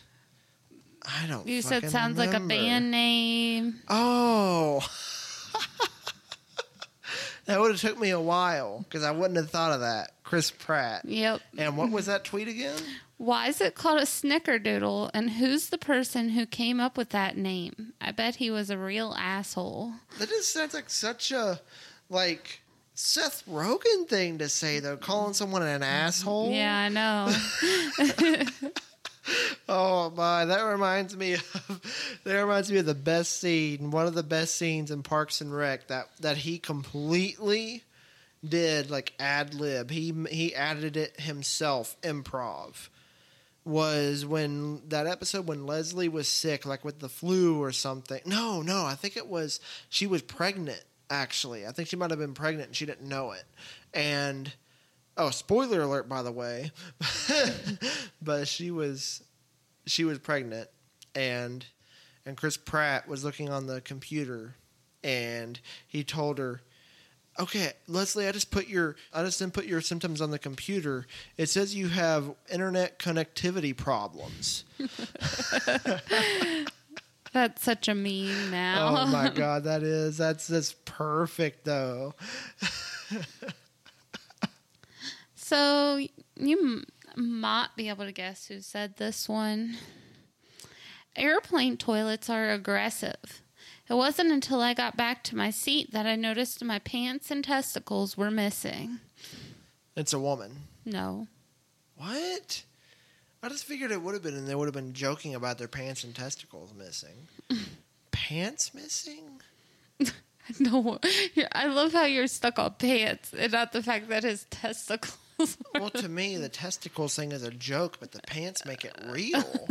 I don't. You said sounds like a band name. Oh. [LAUGHS] that would have took me a while because I wouldn't have thought of that. Chris Pratt. Yep. And what was that tweet again? Why is it called a snickerdoodle? And who's the person who came up with that name? I bet he was a real asshole. That just sounds like such a like Seth Rogen thing to say though, calling someone an mm-hmm. asshole. Yeah, I know. [LAUGHS] [LAUGHS] Oh my, that reminds me of [LAUGHS] that reminds me of the best scene, one of the best scenes in Parks and Rec that that he completely did like ad lib. He he added it himself, improv. Was when that episode when Leslie was sick, like with the flu or something. No, no, I think it was she was pregnant. Actually, I think she might have been pregnant and she didn't know it. And oh, spoiler alert, by the way, [LAUGHS] but she was she was pregnant and and Chris Pratt was looking on the computer, and he told her, "Okay, Leslie, I just put your I just didn't put your symptoms on the computer. It says you have internet connectivity problems." [LAUGHS] That's such a meme now. Oh my [LAUGHS] god, that is that's that's perfect though. So you m- might be able to guess who said this one. Airplane toilets are aggressive. It wasn't until I got back to my seat that I noticed my pants and testicles were missing. It's a woman. No. What? I just figured it would have been, and they would have been joking about their pants and testicles missing. [LAUGHS] pants missing? [LAUGHS] No. I love how you're stuck on pants and not the fact that his testicles. [LAUGHS] Well, to me, the testicles thing is a joke, but the pants make it real.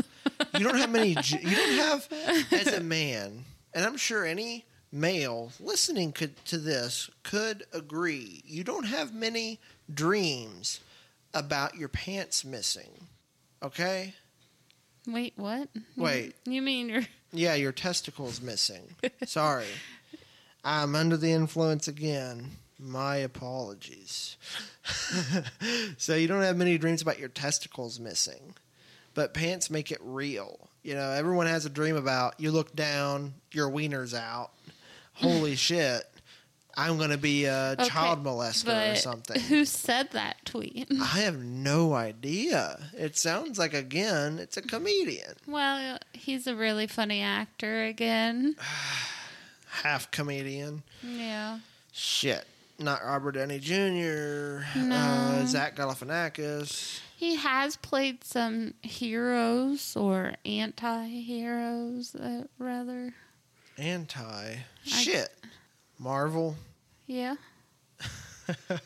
You don't have many. You don't have, as a man, and I'm sure any male listening could to this could agree. You don't have many dreams about your pants missing. Okay. Wait, what? Wait. [LAUGHS] You mean you're. Yeah, your testicles missing. [LAUGHS] Sorry. I'm under the influence again. My apologies. [LAUGHS] so you don't have many dreams about your testicles missing, but pants make it real. You know, everyone has a dream about you look down, your wiener's out. Holy [LAUGHS] shit. I'm going to be a Okay, child molester or something. Who said that tweet? I have no idea. It sounds like, again, it's a comedian. Well, he's a really funny actor again. [SIGHS] Half comedian. Yeah. Shit. Not Robert Downey Jr. No. Uh, Zach Galifianakis. He has played some heroes or anti heroes, uh, rather. Anti. Shit. Marvel. Yeah. [LAUGHS]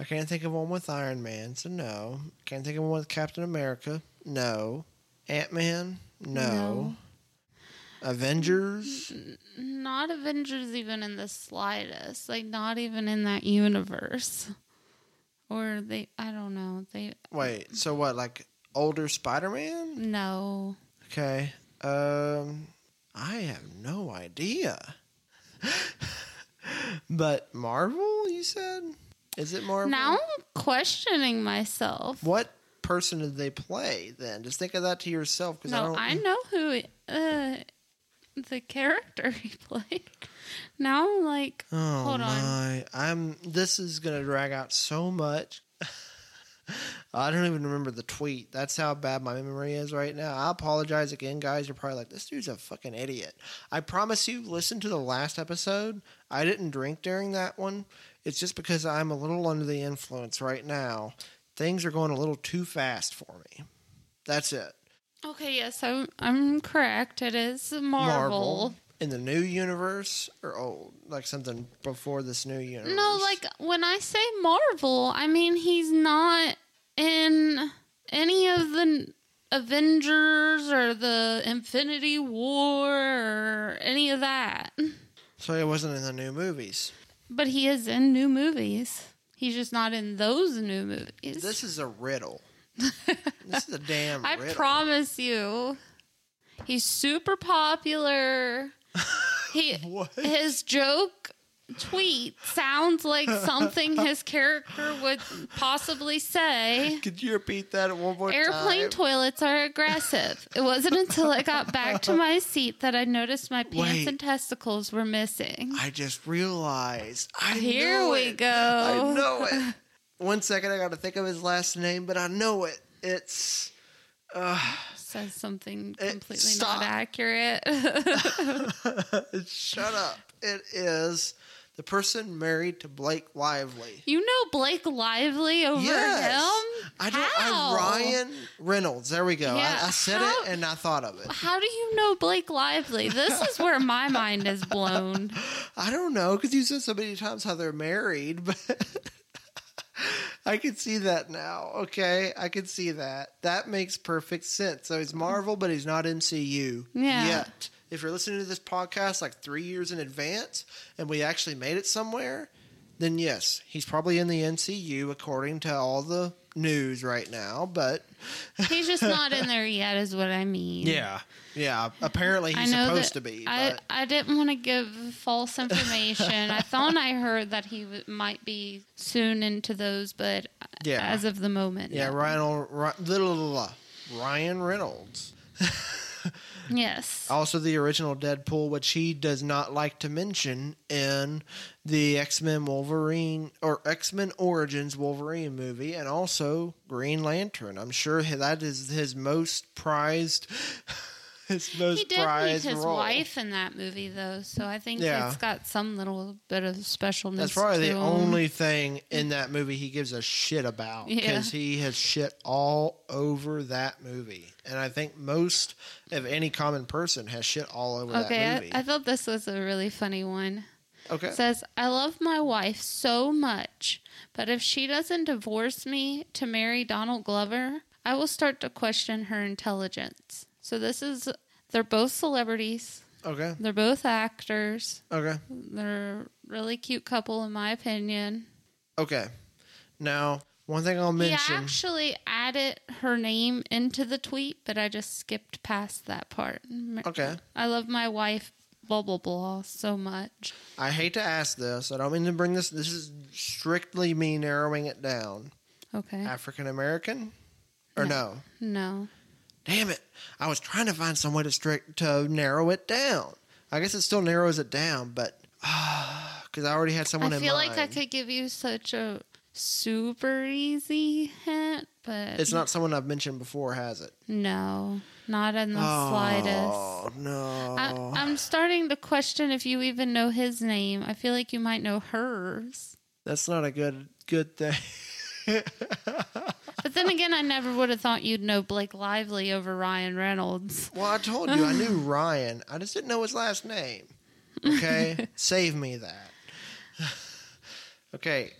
I can't think of one with Iron Man, so no. Can't think of one with Captain America. No. Ant Man. No. No. Avengers. Not Avengers even in the slightest. Like, not even in that universe. Or they, I don't know. They, Wait. So what? Like older Spider Man? no. Okay. Um, I have no idea. [LAUGHS] but Marvel, you said? Is it Marvel? Now I'm questioning myself. What person did they play then? Just think of that to yourself. Cause I No, don't, I know who uh, the character [LAUGHS] he played. Now I'm like, Oh hold on. my! I'm. This is gonna drag out so much. [LAUGHS] I don't even remember the tweet. That's how bad my memory is right now. I apologize again, guys. You're probably like, this dude's a fucking idiot. I promise you, listen to the last episode. I didn't drink during that one. It's just because I'm a little under the influence right now. Things are going a little too fast for me. That's it. Okay, yes, I'm, I'm correct. It is Marvel. in the new universe or old, like something before this new universe. No, like when I say Marvel, I mean he's not in any of the Avengers or the Infinity War or any of that. so it wasn't in the new movies. But he is in new movies. He's just not in those new movies. This is a riddle. [LAUGHS] this is a damn I riddle. promise you, he's super popular. [LAUGHS] He What? his joke tweet sounds like something [LAUGHS] his character would possibly say. Could you repeat that one more Airplane time? toilets are aggressive. It wasn't until I got back to my seat that I noticed my pants Wait. and testicles were missing. I just realized. I Here we it. go. I know it. One second, I got to think of his last name, but I know it. It's. Uh, Says something completely stop. not accurate. [LAUGHS] Shut up. It is the person married to Blake Lively. you know Blake Lively over Yes. him? I don't. How? I, Ryan Reynolds. There we go. Yeah, I, I said how- it and I thought of it. How do you know Blake Lively? This is where my mind is blown. [LAUGHS] I don't know because you said so many times how they're married, but [LAUGHS] I can see that now. Okay, I can see that. That makes perfect sense. So he's Marvel, but he's not MCU Yeah. yet. If you're listening to this podcast like three years in advance, and we actually made it somewhere, then yes, he's probably in the MCU according to all the news right now. But [LAUGHS] He's just not in there yet, is what I mean. yeah, yeah, apparently he's supposed to be. I, but I didn't want to give false information. I thought I heard that he w- might be soon into those, but Yeah. as of the moment, yeah, no. Ryan, Ry- little Ryan Reynolds. [LAUGHS] Yes. Also, the original Deadpool, which he does not like to mention in the X Men Wolverine or X Men Origins Wolverine movie, and also Green Lantern. I'm sure that is his most prized, his most He did meet prized his role. wife in that movie, though, so I think Yeah. it's got some little bit of specialness. That's probably the him. only thing in that movie he gives a shit about Yeah. because he has shit all over that movie, and I think most of any common person has shit all over Okay, that I, movie. I thought this was a really funny one. okay, says, I love my wife so much, but if she doesn't divorce me to marry Donald Glover, I will start to question her intelligence. So this is, they're both celebrities. okay, They're both actors. okay. They're a really cute couple, in my opinion. Okay. Now, one thing I'll mention. He actually added her name into the tweet, but I just skipped past that part. Okay. I love my wife, blah, blah, blah, so much. I hate to ask this. I don't mean to bring this. This is strictly me narrowing it down. Okay. African American, or no. No. Damn it! I was trying to find some way to strict to narrow it down. I guess it still narrows it down, but [SIGHS] because I already had someone in my. I in feel mind. like I could give you such a super easy hint, but It's not someone I've mentioned before, has it? no, not in the slightest. Oh no! I, I'm starting to question if you even know his name. I feel like you might know hers. That's not a good good thing. [LAUGHS] But then again, I never would have thought you'd know Blake Lively over Ryan Reynolds. Well, I told you I knew Ryan. I just didn't know his last name. Okay, [LAUGHS] save me that. [SIGHS] okay,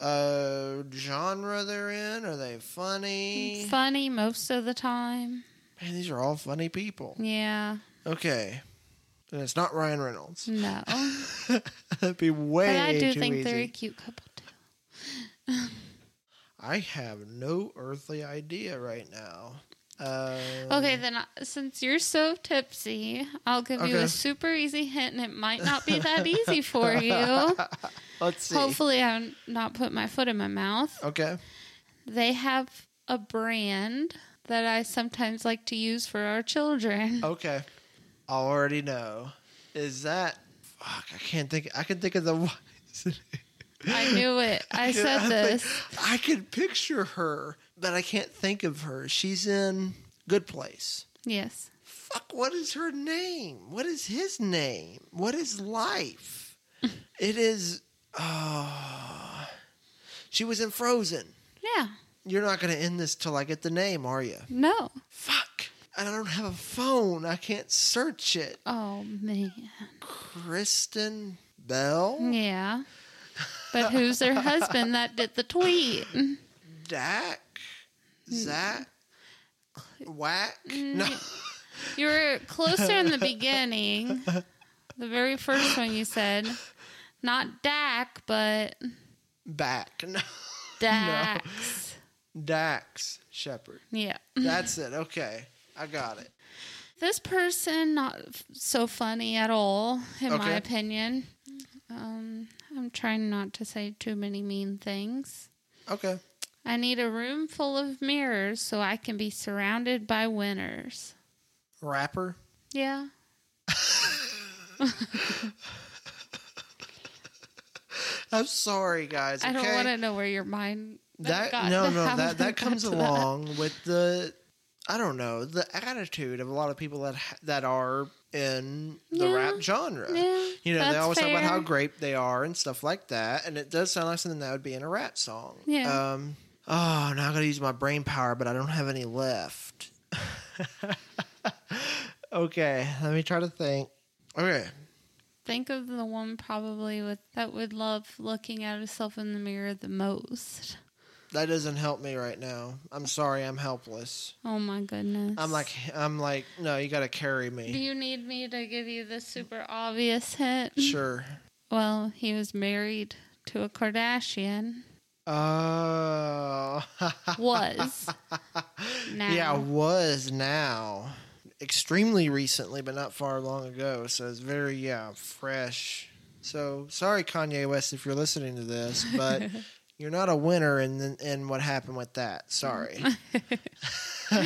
uh, genre they're in? Are they funny? Funny most of the time. Man, these are all funny people. Yeah. Okay, and it's not Ryan Reynolds. No. [LAUGHS] That'd be way but I do think easy. they're a cute couple too. [LAUGHS] I have no earthly idea right now. Um, Okay, then uh, since you're so tipsy, I'll give you a super easy hint, and it might not be that easy for [LAUGHS] you. let's see. Hopefully, I'm not put my foot in my mouth. Okay, They have a brand that I sometimes like to use for our children. [LAUGHS] okay. I already know. Is that? Fuck, I can't think. I can think of the. [LAUGHS] I knew it. [LAUGHS] I said I this. I can picture her, but I can't think of her. She's in Good Place. Yes. Fuck, what is her name? What is his name? What is life? [LAUGHS] it is. Oh, she was in Frozen. Yeah. You're not going to end this till I get the name, are you? No. Fuck. I don't have a phone. I can't search it. Oh man. Kristen Bell? Yeah. But who's their husband that did the tweet? Dak? Zach? Whack? Mm, No. [LAUGHS] You were closer in the beginning. The very first one you said. Not Dak, but Back. [LAUGHS] No. Dax. Dax Shepard. Yeah. That's it. Okay. I got it. This person not so funny at all, in my opinion. Um, I'm trying not to say too many mean things. Okay. I need a room full of mirrors so I can be surrounded by winners. Rapper? Yeah. [LAUGHS] I'm sorry, guys. I don't want to know where your mind that no no that that [LAUGHS] comes to that. along with the I don't know the attitude of a lot of people that that are in the Yeah. rap genre. Yeah, You know, they always talk about how great they are and stuff like that, and it does sound like something that would be in a rap song. Yeah. Um. Oh, now I got to use my brain power, but I don't have any left. [LAUGHS] okay, let me try to think. Okay, Think of the one probably with that would love looking at himself in the mirror the most. That doesn't help me right now. I'm sorry, I'm helpless. Oh my goodness. I'm like, I'm like, no, you got to carry me. Do you need me to give you the super obvious hint? Sure. Well, he was married to a Kardashian. Oh. Was. [LAUGHS] now. Yeah, was now. Extremely recently, but not far long ago. So it's very, yeah, fresh. So sorry, Kanye West, if you're listening to this, but [LAUGHS] you're not a winner in, in what happened with that. Sorry. [LAUGHS]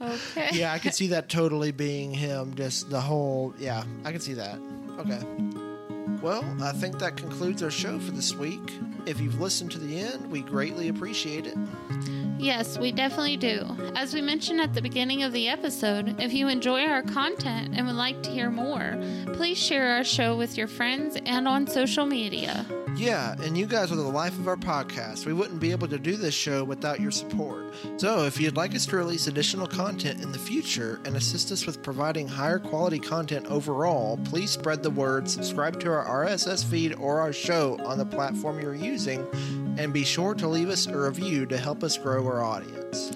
Okay. yeah, I could see that totally being him. Just the whole, yeah, I can see that. Okay. Well, I think that concludes our show for this week. If you've listened to the end, we greatly appreciate it. Yes, we definitely do. As we mentioned at the beginning of the episode, if you enjoy our content and would like to hear more, please share our show with your friends and on social media. Yeah, and you guys are the life of our podcast. We wouldn't be able to do this show without your support. So, if you'd like us to release additional content in the future and assist us with providing higher quality content overall, please spread the word, subscribe to our RSS feed or our show on the platform you're using, and be sure to leave us a review to help us grow our audience.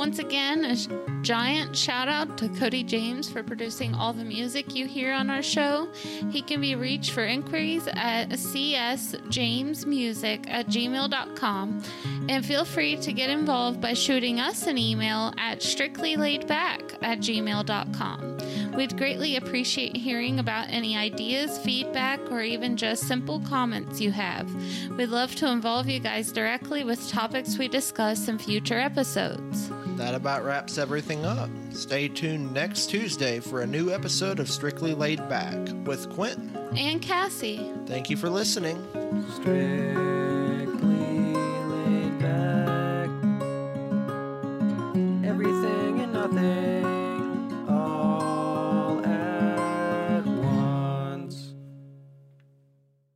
Once again, a giant shout out to Cody James for producing all the music you hear on our show. He can be reached for inquiries at csjamesmusic at gmail.com. And feel free to get involved by shooting us an email at strictlylaidback at gmail.com. We'd greatly appreciate hearing about any ideas, feedback, or even just simple comments you have. We'd love to involve you guys directly with topics we discuss in future episodes. That about wraps everything up. Stay tuned next Tuesday for a new episode of Strictly Laid Back with Quentin. And Cassie. Thank you for listening. Strictly